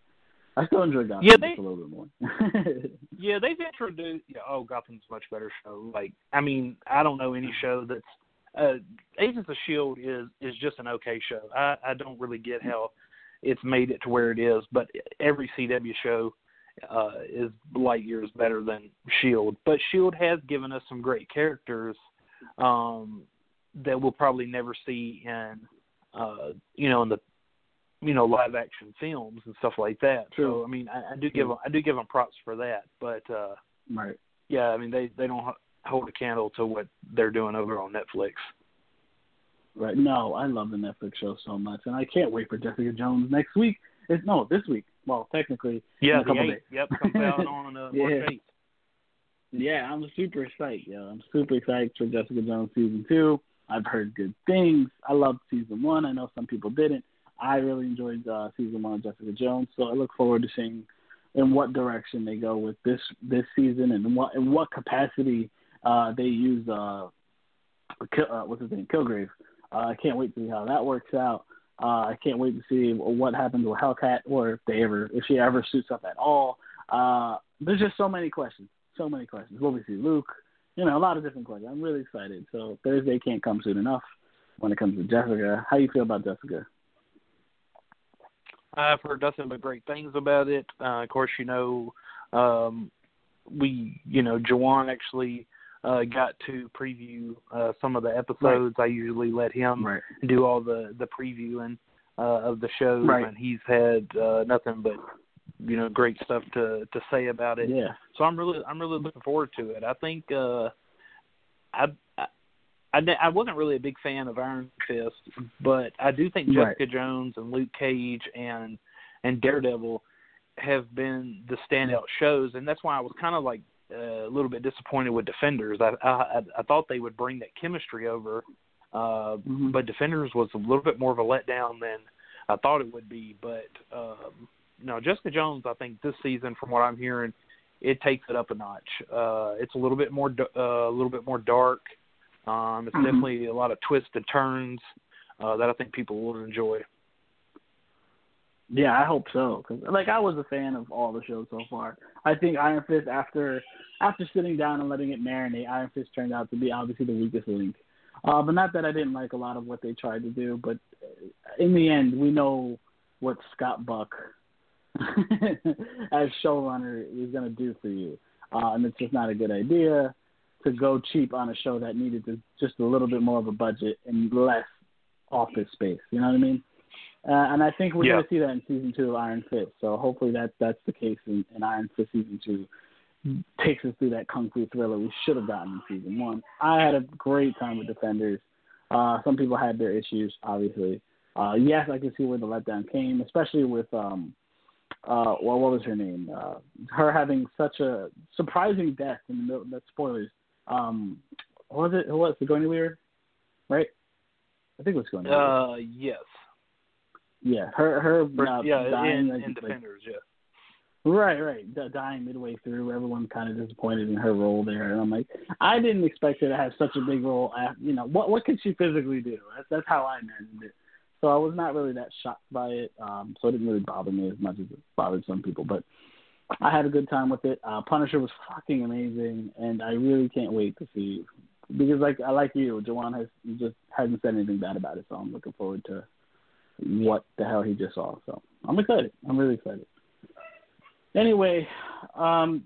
I still enjoy Gotham Yeah, they- just a little bit more. (laughs) Yeah, they've introduced. Yeah, oh, Gotham's a much better show. Like, I mean, I don't know any show that's. Uh, Agents of Shield is is just an okay show. I I don't really get how it's made it to where it is, but every CW show uh is light years better than Shield. But Shield has given us some great characters um that we'll probably never see in uh you know in the you know live action films and stuff like that. True. So I mean, I, I do give them I do give them props for that, but uh right. yeah, I mean they they don't hold a candle to what they're doing over on Netflix. Right. No, I love the Netflix show so much, and I can't wait for Jessica Jones next week. It's no this week. Well, technically, Yeah, In a couple eighth. days. Yep, comes out (laughs) on uh, Yeah. March eighth. yeah, I'm super excited. Yeah, I'm super excited for Jessica Jones season two. I've heard good things. I loved season one. I know some people didn't. I really enjoyed uh, season one of Jessica Jones, so I look forward to seeing in what direction they go with this this season and what in what capacity uh, they use uh, uh, what's his name, Kilgrave. Uh, I can't wait to see how that works out. Uh, I can't wait to see what happens with Hellcat, or if they ever, if she ever suits up at all. Uh, there's just so many questions, so many questions. Will we see Luke? You know, a lot of different questions. I'm really excited. So Thursday can't come soon enough. When it comes to Jessica, how you feel about Jessica? I've heard nothing but great things about it. Uh, of course, you know, um, we, you know, Jawan actually uh, got to preview uh, some of the episodes. Right. I usually let him right. do all the the previewing uh, of the shows, right. and he's had uh, nothing but you know great stuff to to say about it. Yeah. So I'm really I'm really looking forward to it. I think uh, I. I I, I wasn't really a big fan of Iron Fist, but I do think Jessica right. Jones and Luke Cage and and Daredevil have been the standout shows, and that's why I was kind of like a little bit disappointed with Defenders. I, I I thought they would bring that chemistry over, uh, mm-hmm. but Defenders was a little bit more of a letdown than I thought it would be. But um, no, Jessica Jones, I think this season, from what I'm hearing, it takes it up a notch. Uh, it's a little bit more uh, a little bit more dark. Um, it's mm-hmm. definitely a lot of twists and turns uh, that I think people will enjoy. Yeah, I hope so. Cause like I was a fan of all the shows so far. I think Iron Fist after after sitting down and letting it marinate, Iron Fist turned out to be obviously the weakest link. Uh, but not that I didn't like a lot of what they tried to do, but in the end, we know what Scott Buck (laughs) as showrunner is going to do for you, uh, and it's just not a good idea to go cheap on a show that needed to, just a little bit more of a budget and less office space. You know what I mean? Uh, and I think we're yeah. going to see that in season two of Iron Fist. So hopefully that that's the case in, in Iron Fist season two. Takes us through that kung fu thriller we should have gotten in season one. I had a great time with Defenders. Uh, some people had their issues, obviously. Uh, yes, I can see where the letdown came, especially with um, uh, well, what was her name? Uh, her having such a surprising death in the middle. That's spoilers. Um, what was it? Who was Sigourney Weaver? Right? I think it was going Sigourney. Uh, yes. Yeah, her her uh, yeah dying, in, like, in Defenders, yeah. Right, right. Dying midway through, everyone kind of disappointed in her role there, and I'm like, I didn't expect her to have such a big role. After, you know, what what could she physically do? That's, that's how I imagined it. So I was not really that shocked by it. Um, so it didn't really bother me as much as it bothered some people. But I had a good time with it. Uh, Punisher was fucking amazing, and I really can't wait to see because like I like you, Jawan has just hasn't said anything bad about it, so I'm looking forward to what the hell he just saw. So I'm excited. I'm really excited. Anyway, um,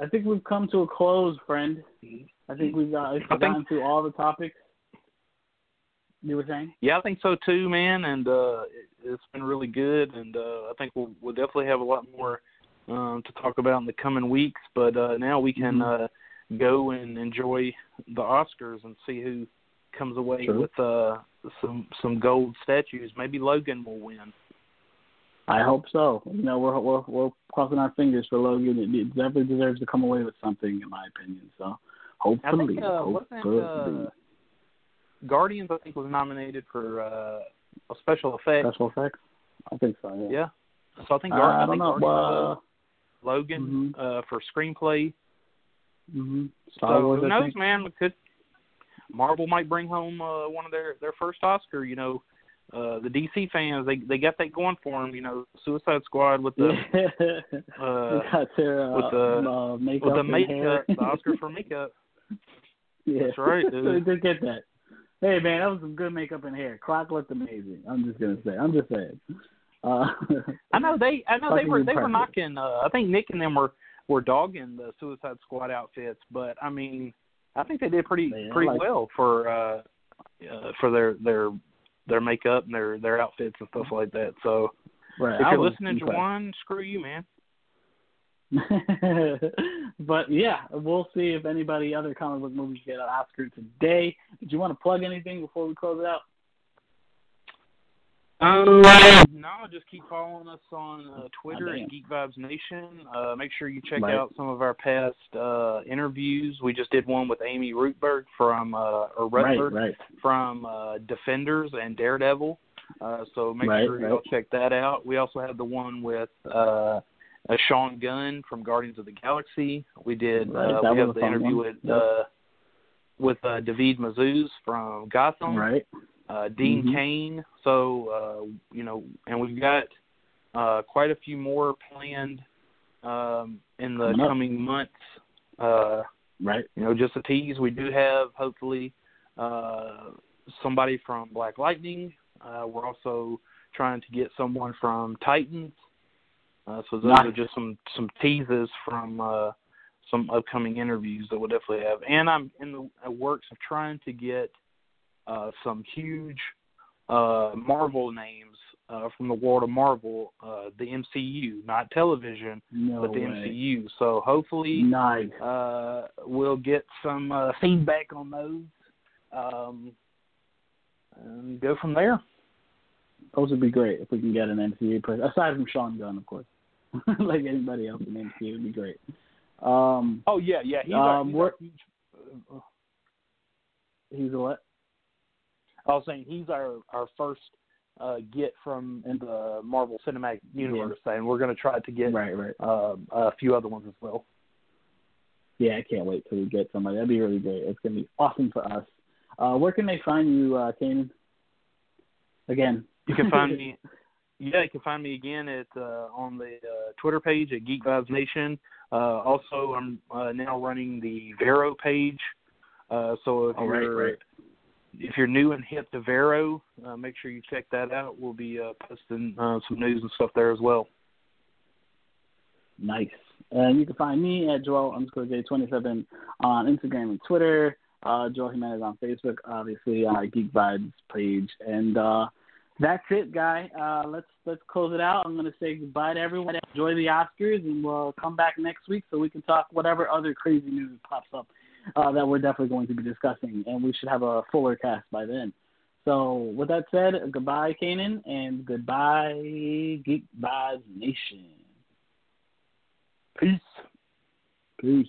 I think we've come to a close, friend. I think we've got, I gotten through all the topics. You were saying? Yeah, I think so too, man. And uh, it, it's been really good, and uh, I think we'll, we'll definitely have a lot more um, to talk about in the coming weeks. But uh, now we can mm-hmm. uh, go and enjoy the Oscars and see who comes away True. with uh, some some gold statues. Maybe Logan will win. I hope so. You know, we're we're we're crossing our fingers for Logan. It definitely deserves to come away with something, in my opinion. So hopefully, I think, uh, hopefully. Wasn't, uh, Guardians, I think, was nominated for uh, a special effect. Special effects. I think so. Yeah. Yeah. So I think Uh, Guardians, I I don't think know. Guardians, Uh, Logan uh, for screenplay. hmm Star so Wars. who I knows, man? We could Marvel might bring home uh, one of their their first Oscar. You know, uh, the DC fans they they got that going for them. You know, Suicide Squad with the (laughs) uh, They got their uh, with the- uh, makeup with the makeup, the Oscar (laughs) for makeup. yeah, That's right, (laughs) they dude. did get that. Hey man, that was some good makeup and hair. Croc looked amazing. I'm just gonna say. I'm just saying. Uh, I know they I know they were they were knocking. Uh, I think Nick and them were were dogging the Suicide Squad outfits, but I mean, I think they did pretty Man, pretty like- well for uh, uh for their their their makeup and their their outfits and stuff like that. So right. if I you're was listening to one, screw you, man. (laughs) but yeah, we'll see if anybody other comic book movies get an Oscar today. Did you want to plug anything before we close it out? Um, no, just keep following us on uh, Twitter at Geek Vibes Nation. Uh, make sure you check Right. out some of our past uh, interviews. We just did one with Amy Rootberg from uh, or Rutberg right. from uh, Defenders and Daredevil. Uh, so make Right, sure right. y'all check that out. We also had the one with uh, Sean Gunn from Guardians of the Galaxy. We did. Right, uh, we have the interview one. with Yep. uh, with uh, David Mazouz from Gotham, Right. Uh, Dean Mhm. Cain. So uh, you know, and we've got uh, quite a few more planned um, in the Coming coming months. Uh, Right. you know, just a tease. We do have hopefully uh, somebody from Black Lightning. Uh, we're also trying to get someone from Titans. Uh, so those Nice. are just some some teases from uh, some upcoming interviews that we'll definitely have. And I'm in the works of trying to get uh, some huge uh, Marvel names uh, from the world of Marvel, uh, the MCU, not television, No but the way. MCU. So hopefully Nice. uh, we'll get some uh, feedback on those um, and go from there. Those would be great if we can get an MCU person, aside from Sean Gunn, of course. (laughs) like anybody else in the MCU would be great. Um, Oh yeah, yeah. He's Um, he's we're- our huge, uh, he's a what? I was saying he's our our first uh, get from the Marvel Cinematic Universe, and we're going to try to get Right, right. uh, a few other ones as well. Yeah, I can't wait till we get somebody. That'd be really great. It's gonna be awesome for us. Uh, where can they find you, uh, Kanan? Again, You can find me. (laughs) Yeah, you can find me again at uh, on the uh, Twitter page at Geek Vibes Nation. Uh, also, I'm uh, now running the Vero page. Uh, so if Oh, you're right. If you're new and hit the Vero, uh, make sure you check that out. We'll be uh, posting uh, some news and stuff there as well. Nice. And you can find me at Joel underscore J27 on Instagram and Twitter. Uh, Joel Jimenez on Facebook, obviously our Geek Vibes page. And uh, that's it, guy. Uh, let's let's close it out. I'm gonna say goodbye to everyone. Enjoy the Oscars, and we'll come back next week so we can talk whatever other crazy news pops up uh, that we're definitely going to be discussing. And we should have a fuller cast by then. So with that said, goodbye, Kanan, and goodbye, Geek Vibes Nation. Peace. Peace.